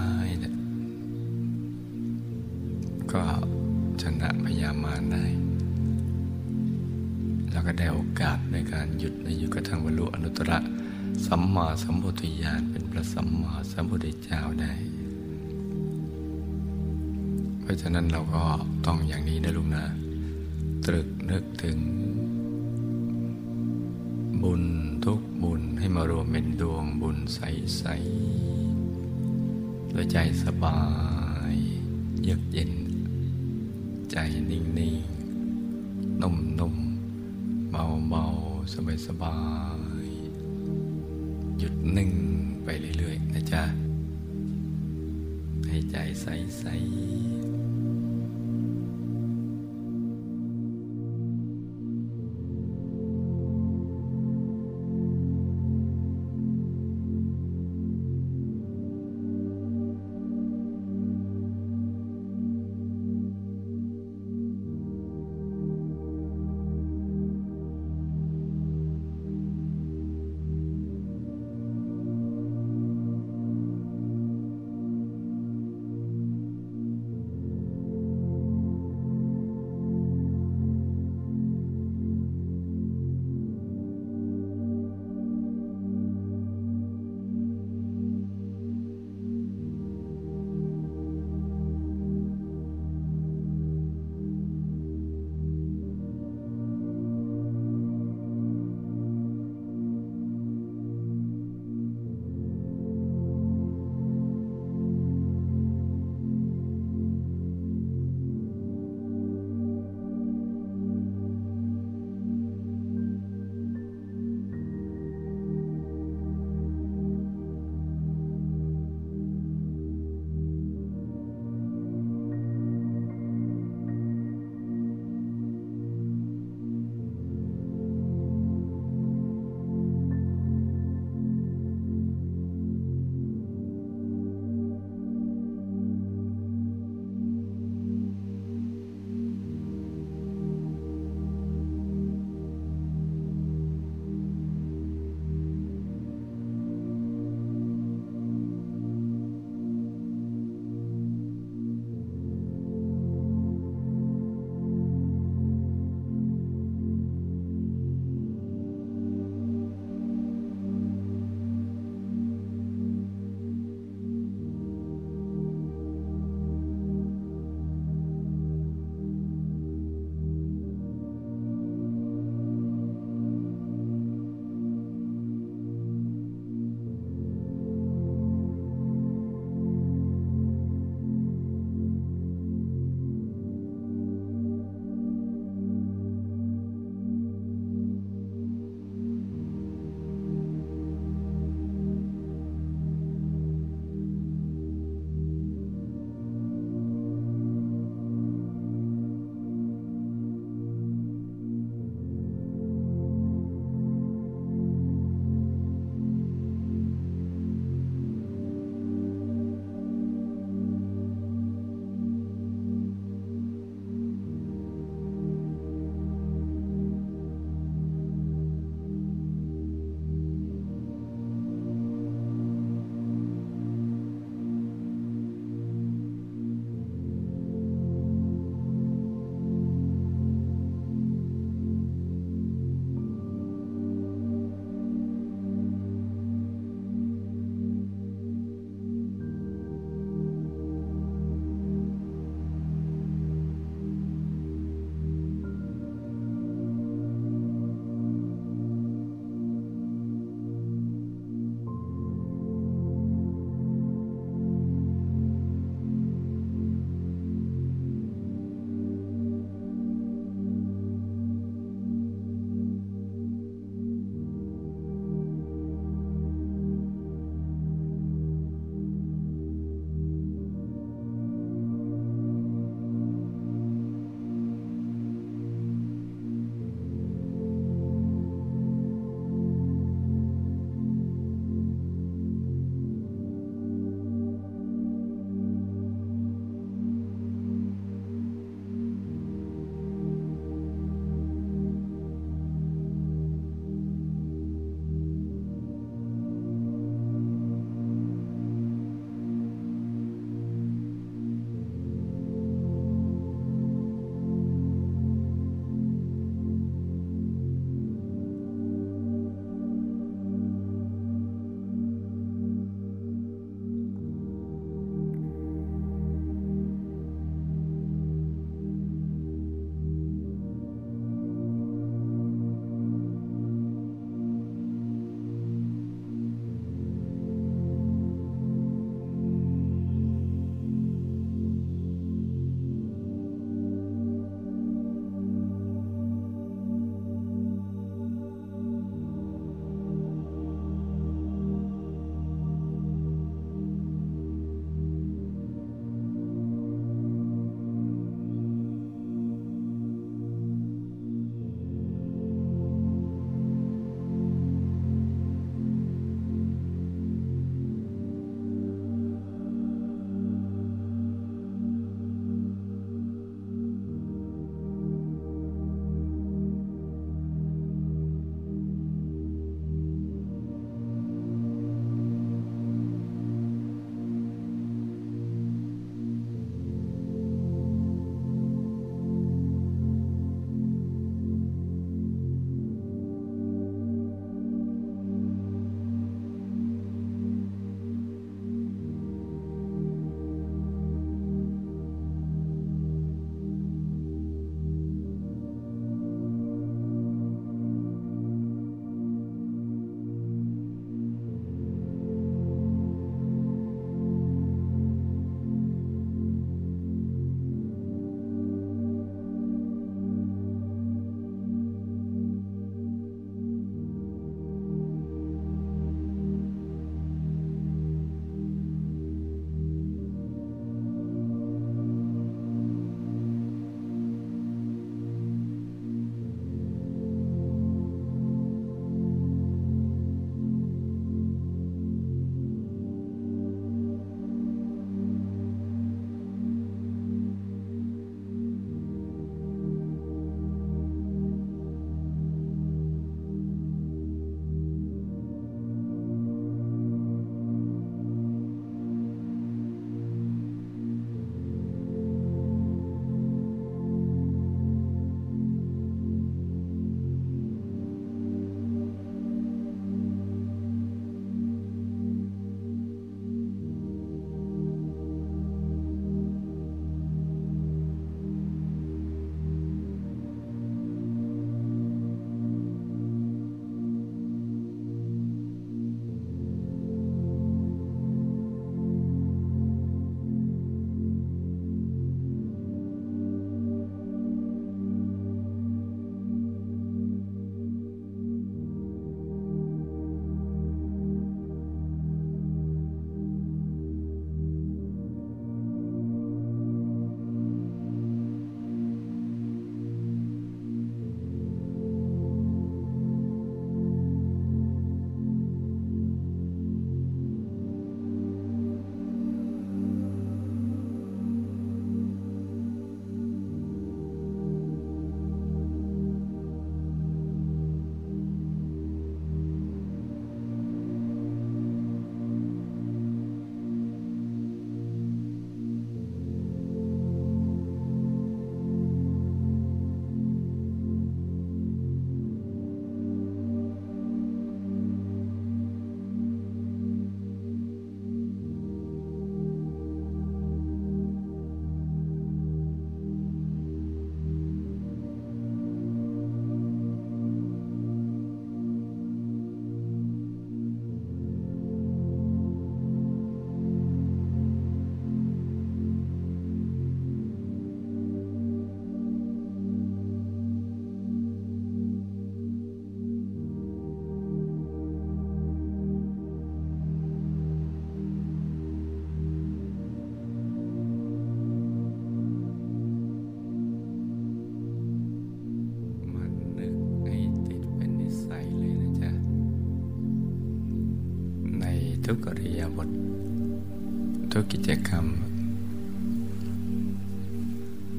าย กรรม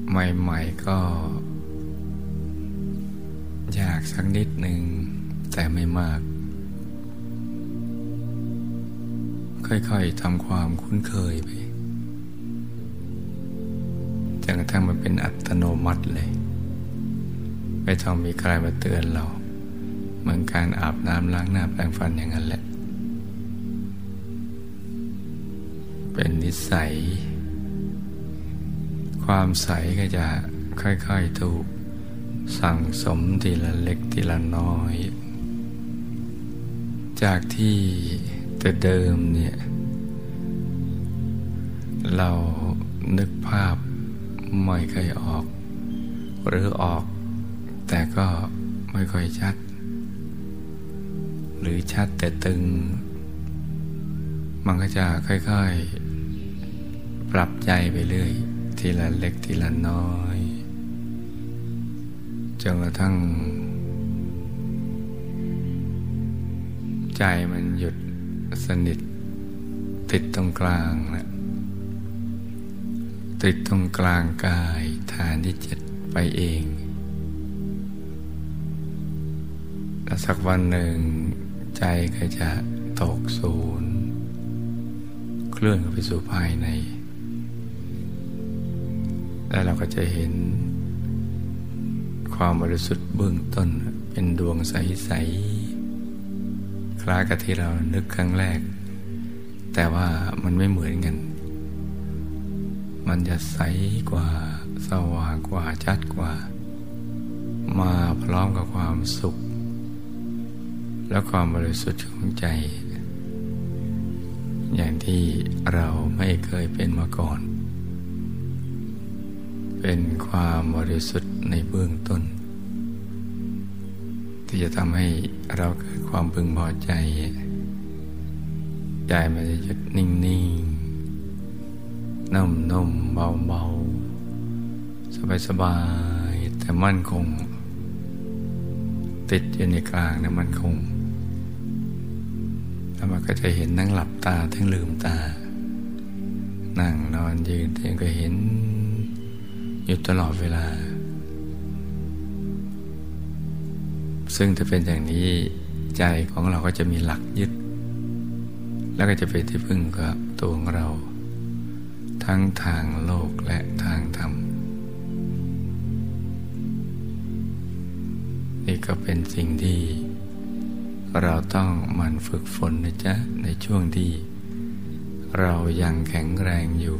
ใหม่ ๆ ก็ยากสักนิดหนึ่งแต่ไม่มาก ค่อยๆทำความคุ้นเคยไปจนกระทั่งมันเป็นอัตโนมัติเลย ไม่ต้องมีใครมาเตือนเรา เหมือนการอาบน้ำล้างหน้าแปรงฟันอย่างนั้นแหละ นิสัย ความใสก็จะค่อยๆถูกสั่งสมทีละเล็กทีละน้อย จากที่แต่เดิมเนี่ย เรานึกภาพไม่เคยออก หรือออก แต่ก็ไม่ค่อยชัด หรือชัดแต่ตึง มันก็จะค่อยๆ ปรับใจไปเรื่อย ทีละเล็กทีละน้อยจนกระทั่ง ใจมันหยุดสนิท ติดตรงกลางนะติดตรงกลางกายฐานที่เจ็ดไปเองแล้วสักวันหนึ่งใจก็จะตกศูนย์ เคลื่อนไปสู่ภายใน แล้วเราก็จะเห็น ความบริสุทธิ์เบื้องต้นเป็นดวงใส ๆ คล้ายกับที่เรานึกครั้งแรก แต่ว่ามันไม่เหมือนกัน มันจะใสกว่า สว่างกว่าชัดกว่า มาพร้อมกับความสุข และความบริสุทธิ์ของใจ อย่างที่เราไม่เคยเป็นมาก่อน เป็นความบริสุทธิ์ในเบื้องต้น ที่จะทำให้เราเกิดความพึงพอใจ ใจมันจะหยุดนิ่งๆนุ่มๆเบาๆ สบายๆ แต่มั่นคง ติดอยู่ในกลางนะมั่นคงแล้วมันก็จะเห็นนั่งหลับตาทั้งลืมตา นั่งนอนยืนเองก็เห็น อยู่ตลอดเวลา ซึ่งถ้าเป็นอย่างนี้ใจของเราก็จะมีหลักยึด แล้วก็จะเป็นที่พึ่งกับตัวของเรา ทั้งทางโลกและทางธรรม นี่ก็เป็นสิ่งที่เราต้องมันฝึกฝนนะจ๊ะ ในช่วงที่เรายังแข็งแรงอยู่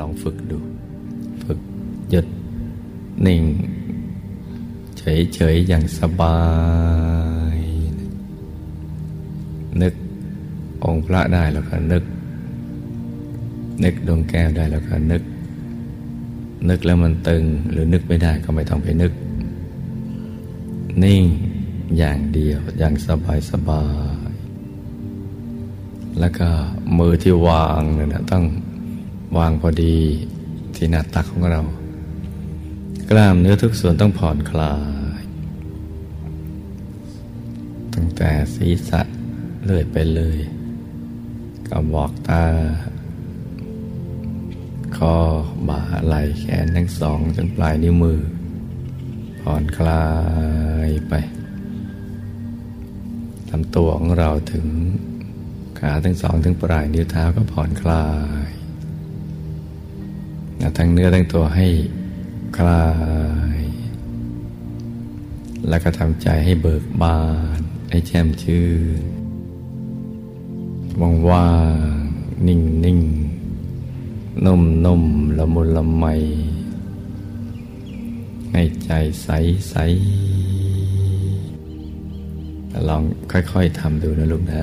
ลองฝึกดู ฝึกหยุดนิ่ง เฉยๆ อย่างสบาย นึกองค์พระได้แล้วก็นึก นึกดวงแก้วได้แล้วก็นึก นึกแล้วมันตึงหรือนึกไม่ได้ก็ไม่ต้องไปนึก นิ่งอย่างเดียวอย่างสบายสบาย แล้วก็มือที่วางเนี่ยนะต้อง วางพอดีที่หน้าตักของเรา กล้ามเนื้อทุกส่วนต้องผ่อนคลาย ตั้งแต่ศีรษะเลื่อยไปเลยกระบอกตาคอบ่าไหล่แขนทั้งสองจนปลายนิ้วมือ ผ่อนคลายไปลำตัวของเราถึงขาทั้งสองถึงปลายนิ้วเท้าก็ผ่อนคลาย ทั้งเนื้อทั้งตัวให้คลาย แล้วก็ทำใจให้เบิกบาน ให้แช่มชื่นว่างว่างนิ่งนิ่งนุ่มนุ่มละมุนละไม ให้ใจใสใสลองค่อย ๆทำดูนะลูกนะ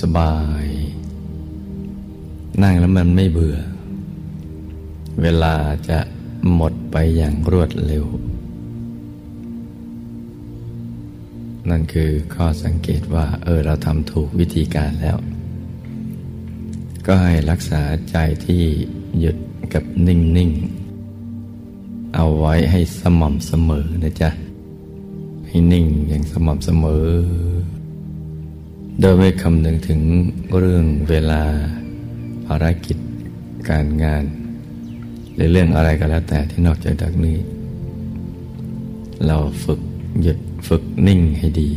สบาย นั่งแล้วมันไม่เบื่อ เวลาจะหมดไปอย่างรวดเร็ว นั่นคือข้อสังเกตว่า เออเราทำถูกวิธีการแล้ว ก็ให้รักษาใจที่หยุดกับนิ่ง ๆ เอาไว้ให้สม่ำเสมอนะจ๊ะ ให้นิ่งอย่างสม่ำเสมอ โดยไม่คำนึงถึงเรื่องเวลา ภารกิจ การงาน หรือเรื่องอะไรก็แล้วแต่ที่นอกจากนี้ เราฝึกหยุดฝึกนิ่งให้ดี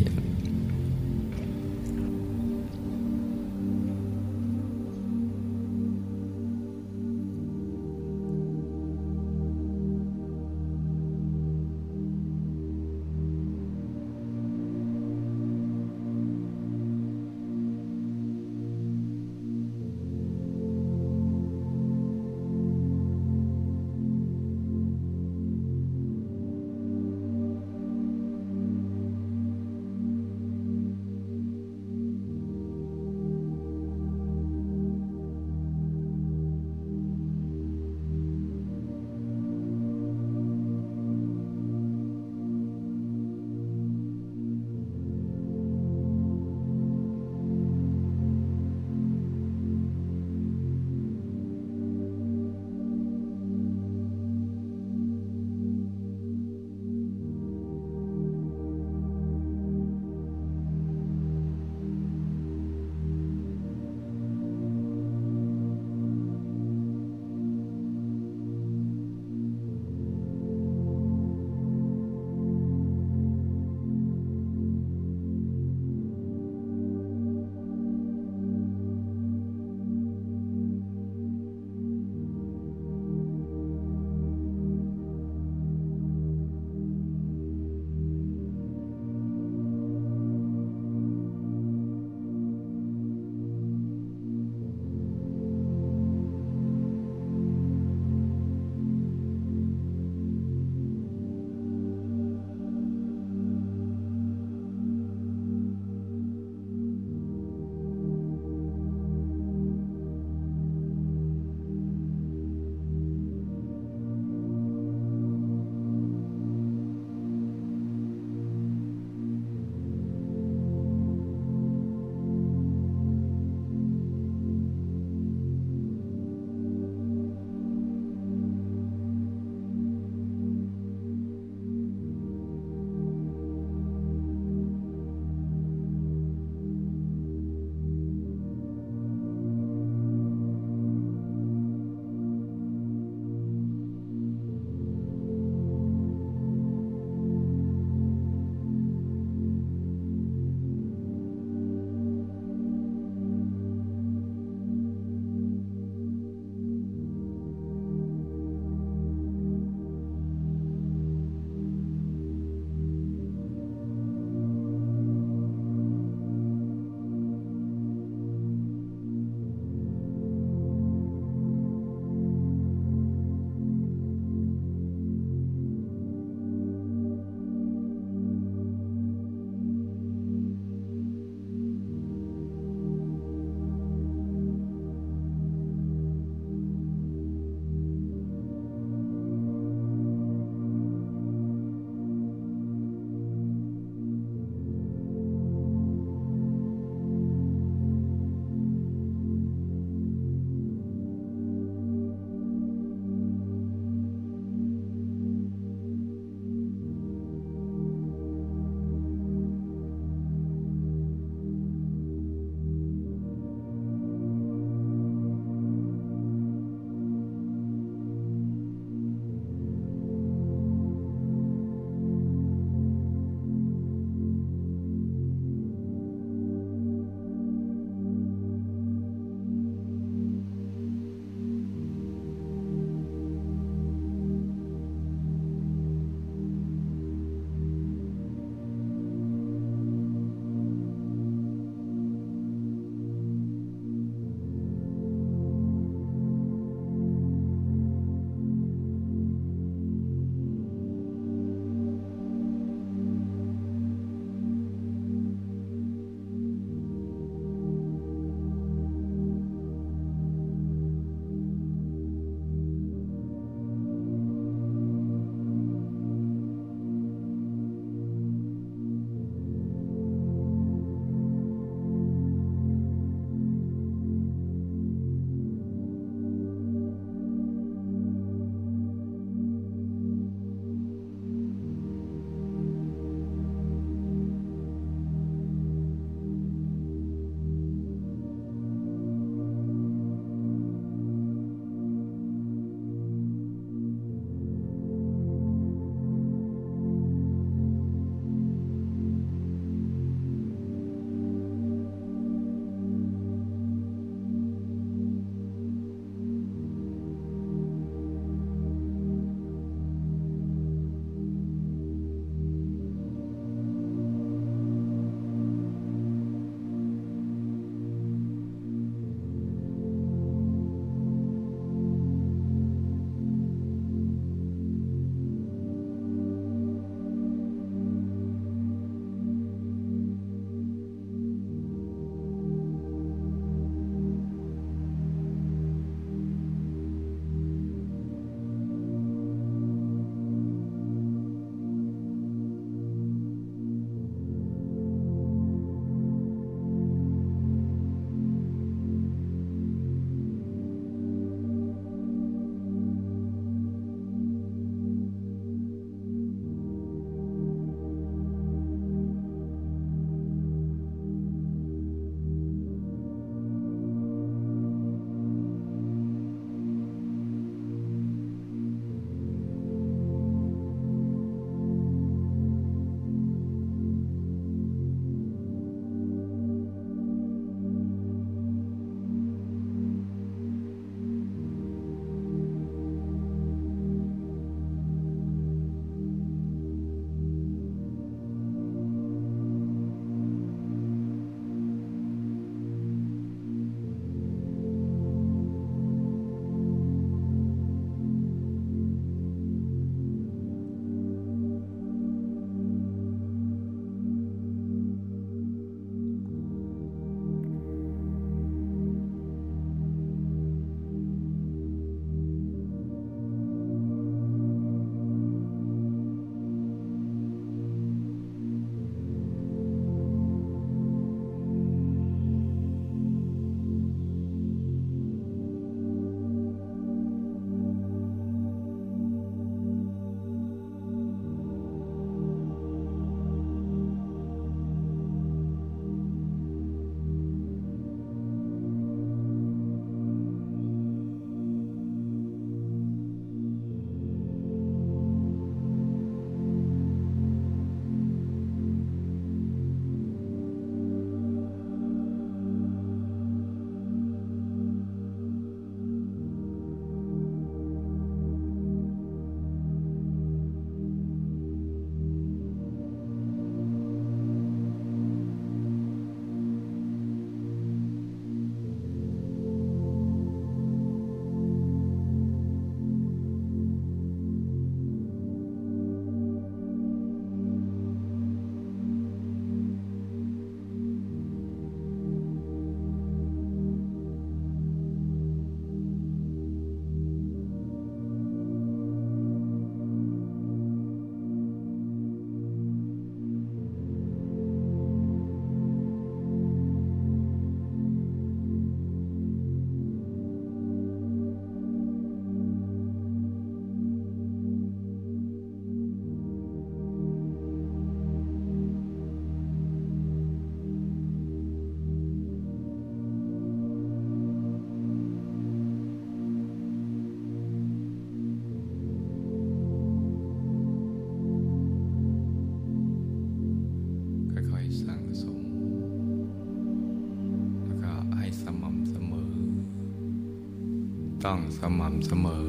ม่ำเสมอ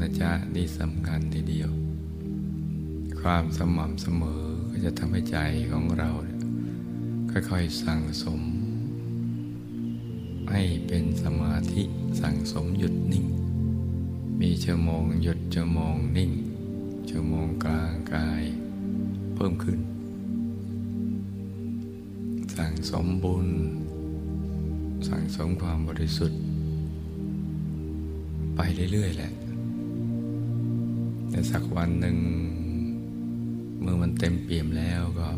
นะจ๊ะนี่สำคัญทีเดียว ความสม่ำเสมอก็จะทำให้ใจของเราค่อยๆสั่งสม ให้เป็นสมาธิสั่งสมหยุดนิ่ง มีชั่วโมงหยุดชั่วโมงนิ่ง ชั่วโมงกลางกาย เพิ่มขึ้น สั่งสมบุญ สั่งสมความบริสุทธิ์ เรื่อย ๆ แหละ แต่สักวันหนึ่งเมื่อมันเต็มเปี่ยมแล้วก็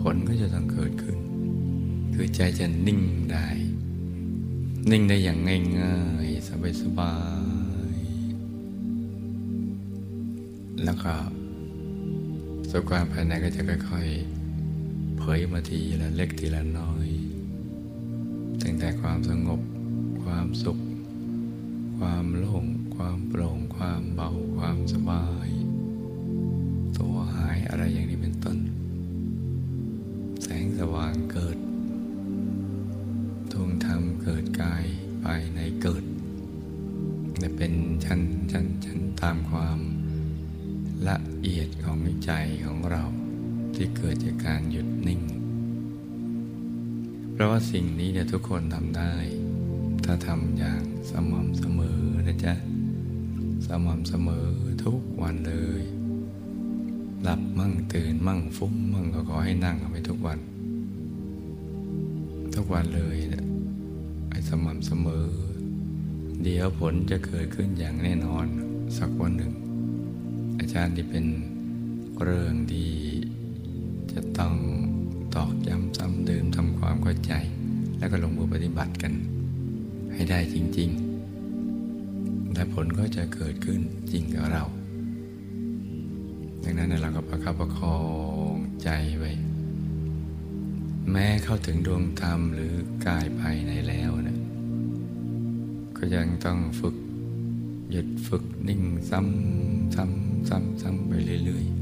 ผลก็จะต้องเกิดขึ้น คือใจจะนิ่งได้ นิ่งได้อย่างง่ายๆ สบายๆ แล้วก็สุขความภายในก็จะค่อยๆ เผยมาทีละเล็กทีละน้อย ตั้งแต่ความสงบความสุข ความโล่ง ความโปร่ง ความเบา ความสบาย ตัวหายอะไรอย่างนี้เป็นต้น แสงสว่างเกิดดวงธรรมเกิดกายภายในเกิดจะเป็นชั้นชั้นชั้นตามความละเอียดของใจของเราที่เกิดจากการหยุดนิ่ง เพราะว่าสิ่งนี้เนี่ยทุกคนทำได้ ถ้าทำอย่างสม่ำเสมอ สม่ำเสมอทุกวันเลย หลับมั่งตื่นมั่งฟุ้งมั่งก็ขอให้นั่งเอาไปทุกวัน ทุกวันเลยเนี่ยไอ้สม่ำเสมอ เดี๋ยวผลจะเกิดขึ้นอย่างแน่นอนสักวันหนึ่ง อาจารย์ที่เป็นเรื่องที่จะต้องตอกย้ำซ้ำเดิมทำความเข้าใจ แล้วก็ลงมือปฏิบัติกัน ให้ได้จริง ๆ และผลก็จะเกิดขึ้นจริงกับเรา ดังนั้นเราก็ประคับประคองใจไว้ แม้เข้าถึงดวงธรรมหรือกายภายในแล้วนะก็ยังต้องฝึก หยุดฝึกนิ่งซ้ำซ้ำซ้ำซ้ำไปเรื่อยๆ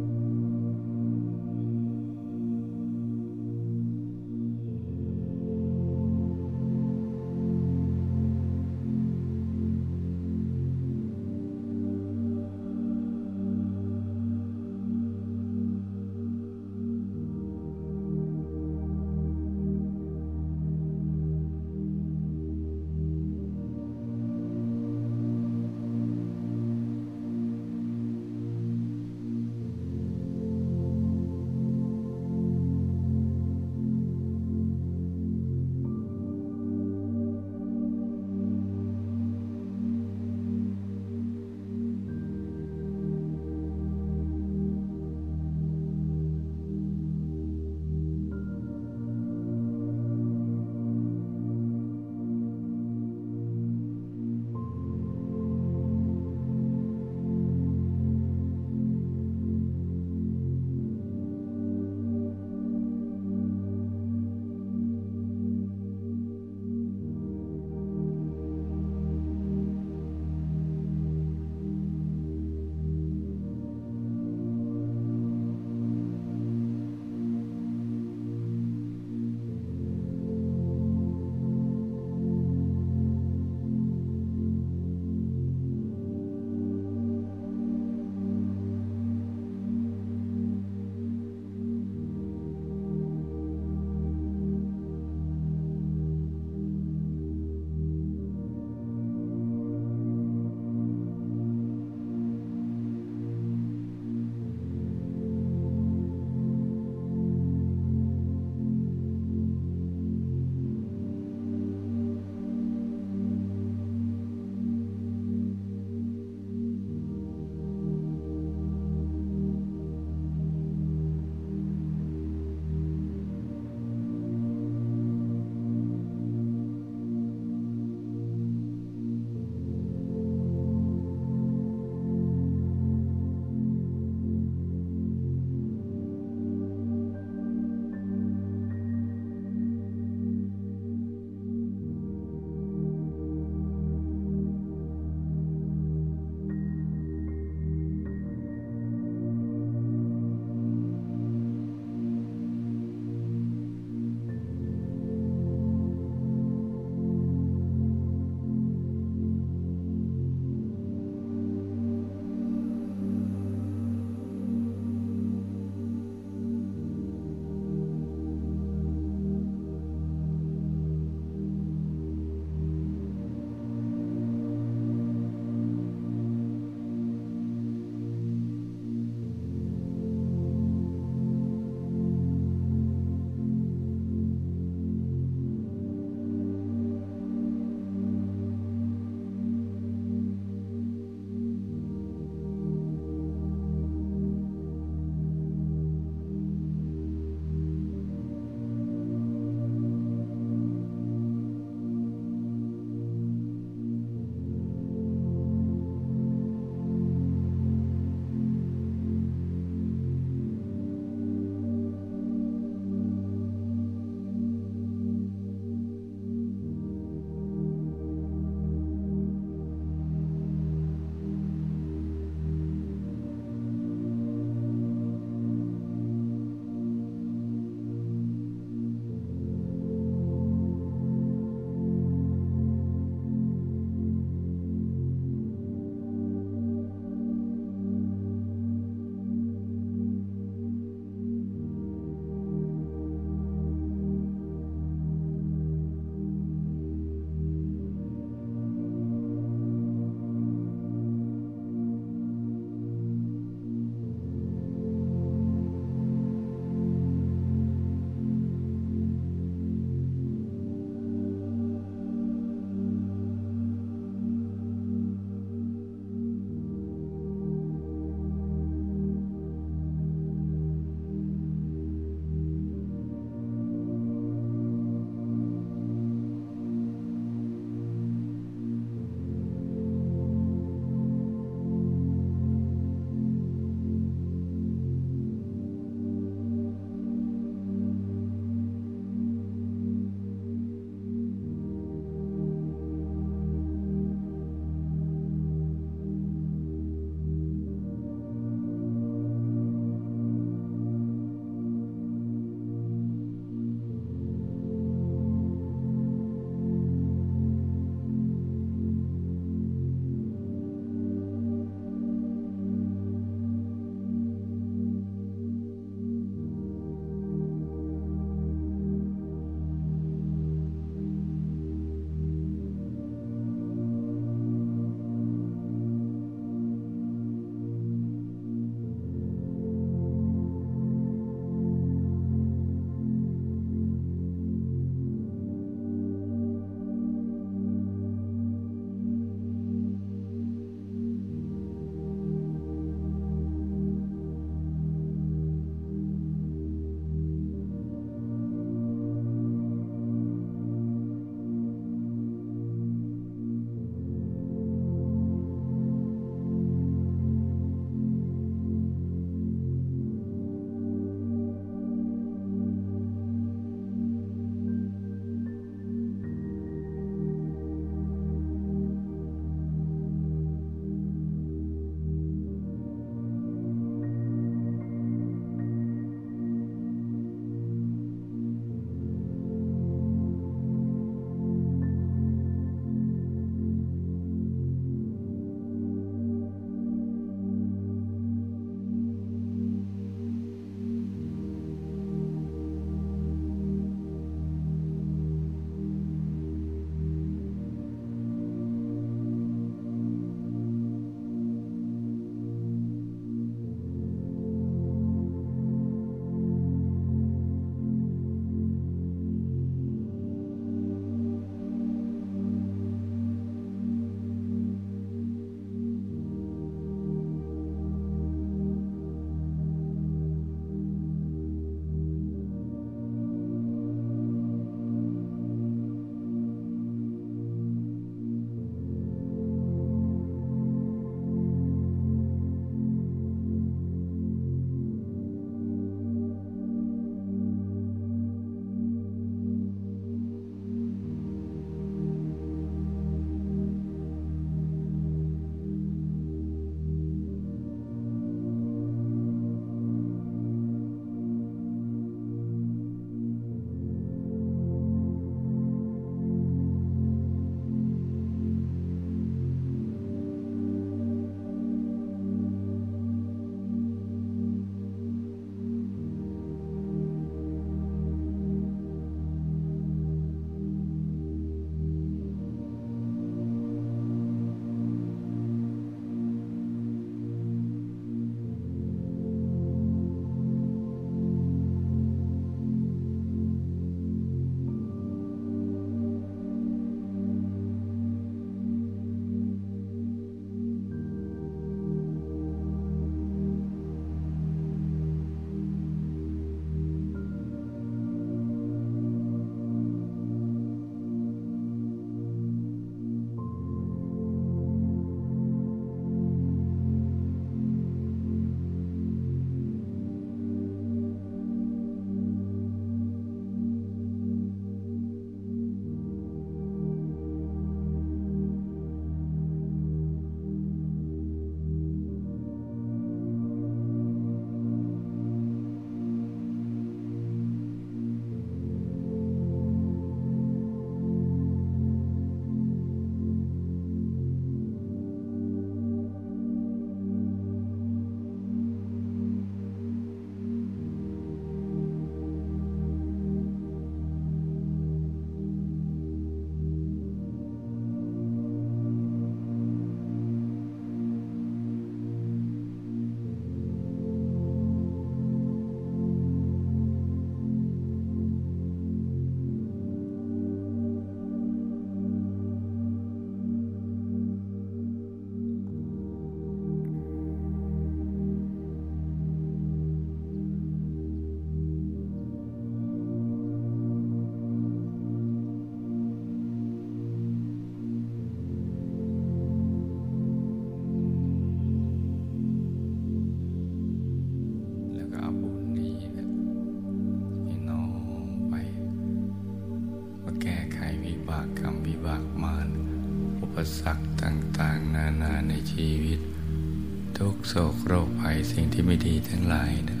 ทั้งหลายนะ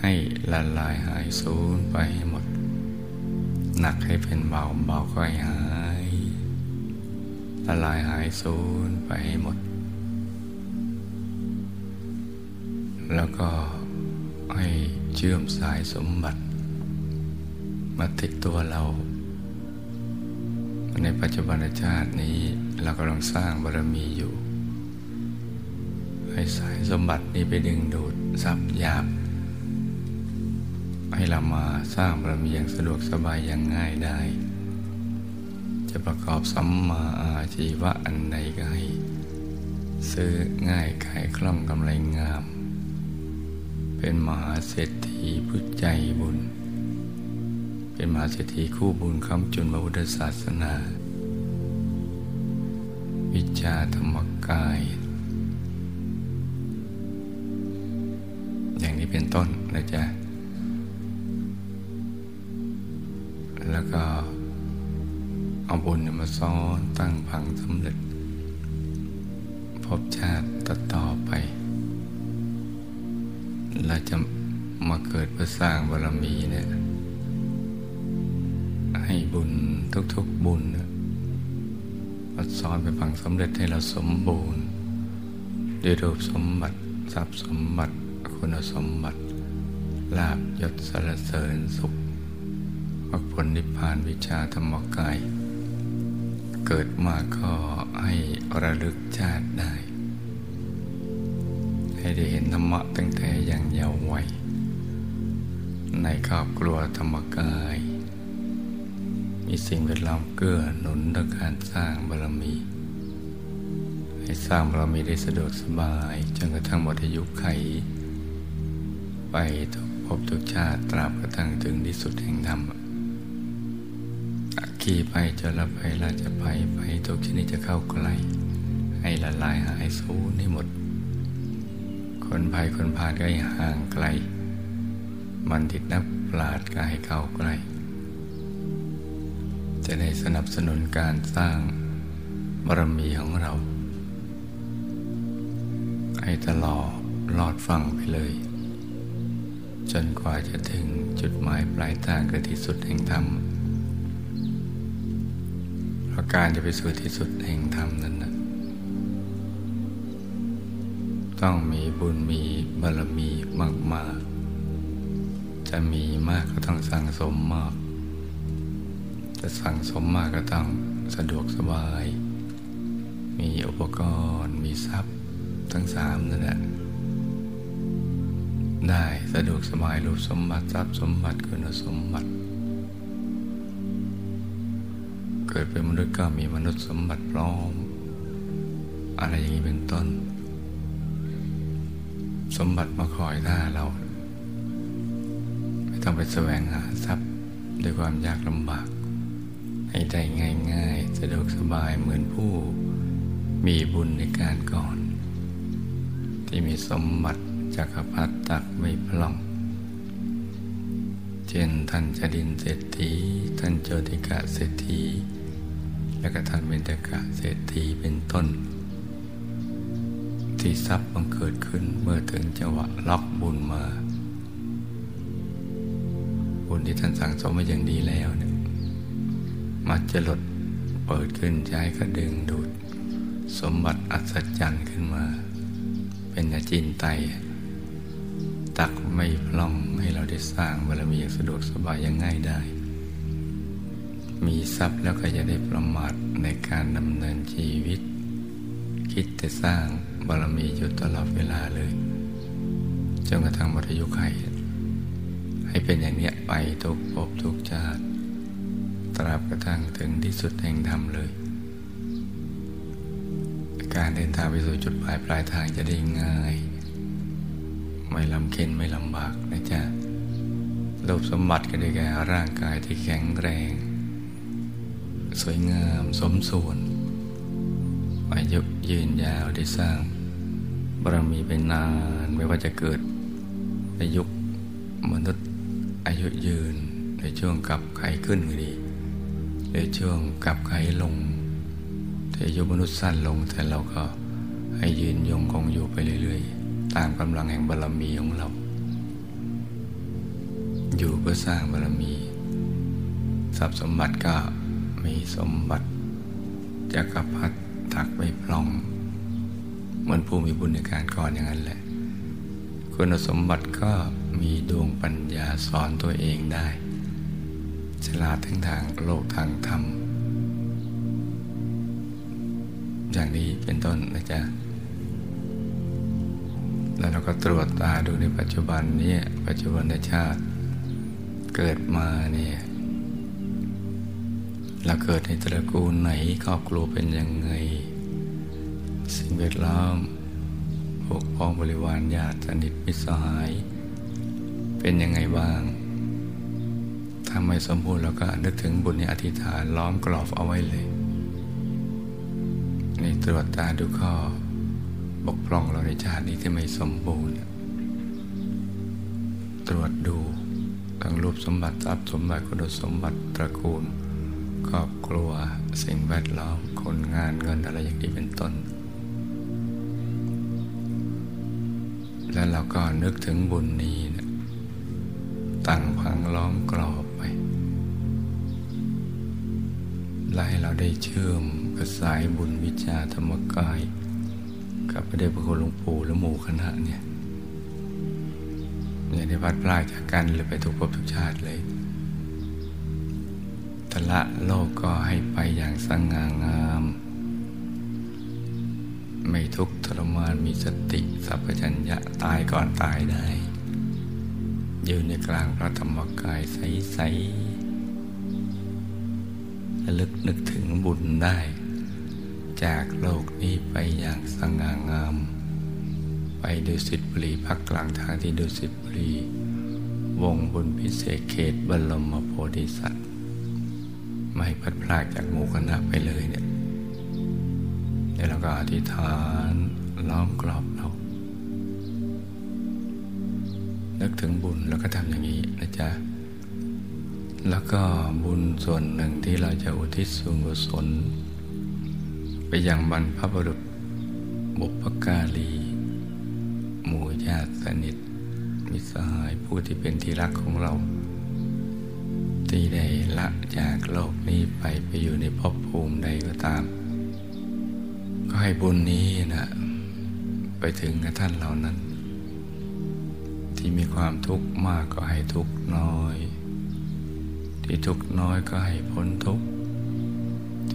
ให้ละลายหายสูญไปให้หมด หนักให้เป็นเบาเบาก็ให้หาย ละลายหายสูญไปให้หมด แล้วก็ให้เชื่อมสายสมบัติ มาติดตัวเรา ในปัจจุบันชาตินี้เรากำลังสร้างบารมีอยู่ สมบัตินี้ไปดึงดูดทรัพย์หยาบ ให้เรามาสร้างบารมีอย่างสะดวกสบายอย่างง่ายได้ จะประกอบสัมมาอาชีวะอันใดก็ให้ ซื้อง่ายขายคล่องกำไรงาม เป็นมหาเศรษฐีผู้ใจบุญ เป็นมหาเศรษฐีคู่บุญคำจุนพระพุทธศาสนา วิชาธรรมกาย นะจ๊ะ แล้วก็เอาบุญมาซ้อนตั้งพังสำเร็จ พบชาติต่อไป เราจะมาเกิดเพื่อสร้างบารมีเนี่ยให้บุญทุกๆบุญมาซ้อนเป็นพังสำเร็จให้เราสมบูรณ์ด้วยรูปสมบัติทรัพย์สมบัติคุณสมบัติ ลาบยศสรรเสริญสุขมรรคผลนิพพานวิชาธรรมกาย เกิดมาก็ให้ระลึกชาติได้ ให้ได้เห็นธรรมะตั้งแต่อย่างเยาว์วัย ในครอบครัวธรรมกาย มีสิ่งแวดล้อมเกื้อหนุนต่อการสร้างบารมี ให้สร้างบารมีได้สะดวกสบาย จนกระทั่งหมดอายุไข ไปทุก ภพทุกชาติตราบกระทั่งถึงที่สุดแห่งธรรมขี่ไปจะละไปละจะไปไปทุกชนิดจะเข้าใกล้ให้ละลายหายสูญให้หมด คนภัยคนพาลก็ให้ห่างไกล มันติดนับปราดก็ให้เข้าใกล้ จะได้สนับสนุนการสร้างบารมีของเรา ให้ตลอดลอดฟังไปเลย จนกว่าจะถึงจุดหมายปลายทางคือที่สุดแห่งธรรมเพราะการจะไปสู่ที่สุดแห่งธรรมนั้นนะต้องมีบุญมีบารมีมาก ๆ จะมีมากก็ต้องสั่งสมมาก จะสั่งสมมากก็ต้องสะดวกสบาย มีอุปกรณ์ มีทรัพย์ทั้งสามนั่นแหละ ได้สะดวกสบายรูปสมบัติทรัพย์สมบัติคุณสมบัติ เกิดเป็นมนุษย์ก็มีมนุษย์สมบัติพร้อม อะไรอย่างนี้เป็นต้น สมบัติมาคอยหน้าเรา ไม่ต้องไปแสวงหาทรัพย์ด้วยความยากลำบาก ให้ได้ง่ายๆ สะดวกสบายเหมือนผู้มีบุญในการก่อน ที่มีสมบัติ จักรพรรดิตักไม่พล่อง เช่นท่านจดินเศรษฐี ท่านโจติกะเศรษฐี และก็ท่านเบญจกะเศรษฐีเป็นต้น ที่ทรัพย์บังเกิดขึ้นเมื่อถึงจังหวะล็อกบุญมา บุญที่ท่านสั่งสมมาอย่างดีแล้วเนี่ยมักจะหลดเปิดขึ้นใจก็ดึงดูด สมบัติอัศจรรย์ขึ้นมา เป็นอาจินไตย ตักไม่พล่องให้เราได้สร้างบารมีอย่างสะดวกสบายอย่างง่ายได้ มีทรัพย์แล้วก็จะได้ประมาทในการดำเนินชีวิต คิดแต่สร้างบารมีอยู่ตลอดเวลาเลยจนกระทั่งหมดอายุไขให้เป็นอย่างเนี้ยไปทุกภพทุกชาติ ตราบกระทั่งถึงที่สุดแห่งธรรมเลย การเดินทางไปสู่จุดหมายปลายทางจะได้ง่าย เค็นไม่ลำบากนะจ๊ะรูปสมบัติก็ได้แก่ร่างกายที่แข็งแรง สวยงามสมส่วน อายุยืนยาวได้สร้างบารมีเป็นนานไม่ว่าจะเกิดในยุมนุษย์อายุยืนในช่วงกับไขขึ้นก็ดีในช่วงกับไขลงแต่อายุมนุษย์สั้นลงแต่เราก็ให้ยืนยงคงอยู่ไปเรื่อยๆ ตามกำลังแห่งบารรมีของเรา อยู่เพื่อสร้างบารรมี ทรัพย์สมบัติก็มีสมบัติจักรพรรดิตักไม่พล่อง เหมือนผู้มีบุญในการก่อนอย่างนั้นแหละ คุณสมบัติก็มีดวงปัญญาสอนตัวเองได้ ฉลาดทั้งทางโลกทางธรรม อย่างนี้เป็นต้นนะจ๊ะ แล้วเราก็ตรวจตาดูในปัจจุบันนี้ ปัจจุบันชาติเกิดมาเนี่ยเราเกิดในตระกูลไหนครอบครัวเป็นยังไง สิ่งแวดล้อมพวกพ้องบริวารญาติสนิทมิตรสหาย เป็นยังไงบ้างถ้าไม่สมบูรณ์เราก็นึกถึงบุญในอธิษฐานล้อมกรอบเอาไว้เลย ในตรวจตาดูข้อ กพร่องเราในชาตินี้ที่ไม่สมบูรณ์ ตรวจดูทั้งรูปสมบัติทรัพย์สมบัติคุณสมบัติตระกูล ครอบครัวสิ่งแวดล้อมคนงานเงินอะไรอย่างนี้เป็นต้น แล้วเราก็นึกถึงบุญนี้นะตั้งพังล้อมกรอบไปและให้เราได้เชื่อมกระสายบุญวิชาธรรมกาย กับพระเดชพระคุณหลวงปู่และหมู่คณะเนี่ยอย่าได้พัดพลาดจากกันเลยไปทุกภพทุกชาติเลยทละโลกก็ให้ไปอย่างสง่างาม ไม่ทุกข์ทรมานมีสติสัพพัญญะตายก่อนตายได้ อยู่ในกลางพระธรรมกายใสๆระลึกนึกถึงบุญได้ จากโลกนี้ไปอย่างสง่างาม ไปดูสิทธิบุรีพักกลางทางที่ดูสิทธิบุรี วงบุญพิเศษเขตบรมโพธิสัตว์ ไม่พัดพลากจากหมู่คณะไปเลยเนี่ยเดี๋ยวเราก็อธิษฐานล้อมกรอบเรานึกถึงบุญแล้วก็ทำอย่างนี้นะจ๊ะ แล้วก็บุญส่วนหนึ่งที่เราจะอุทิศส่วนกุศล ไปยังบรรพบุรุษ บุพการี หมู่ญาติสนิท มิสหายผู้ที่เป็นที่รักของเรา ที่ได้ละจากโลกนี้ไปไปอยู่ในภพภูมิใดก็ตาม ก็ให้บุญนี้นะไปถึงกับท่านเหล่านั้น ที่มีความทุกข์มากก็ให้ทุกข์น้อย ที่ทุกข์น้อยก็ให้พ้นทุกข์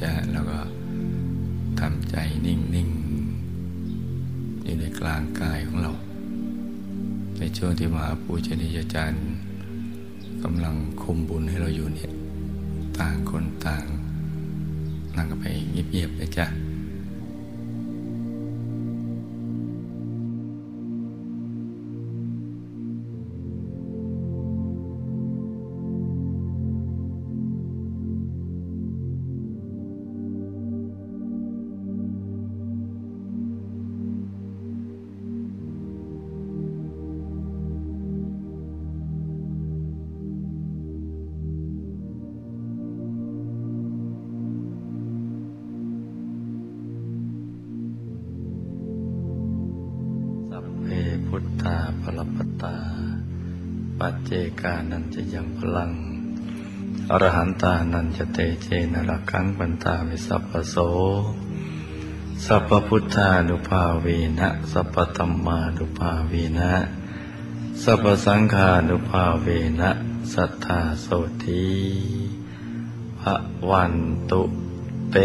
จะแล้วก็ทำใจนิ่งๆอยู่ในกลางกายของเรา ในช่วงที่มหาปูชนียาจารย์กำลังคุมบุญให้เราอยู่เนี่ย ต่างคนต่างนั่งกันไปเงียบๆนะจ๊ะ ลัง อรหันตานันจะเตเจนรักังปันตาวิสัพพโส สัพพุทธานุภาเวนะ สัพพธรรมานุภาเวนะ สัพพสังฆานุภาเวนะ สัทธาโสทีพระวันตุเต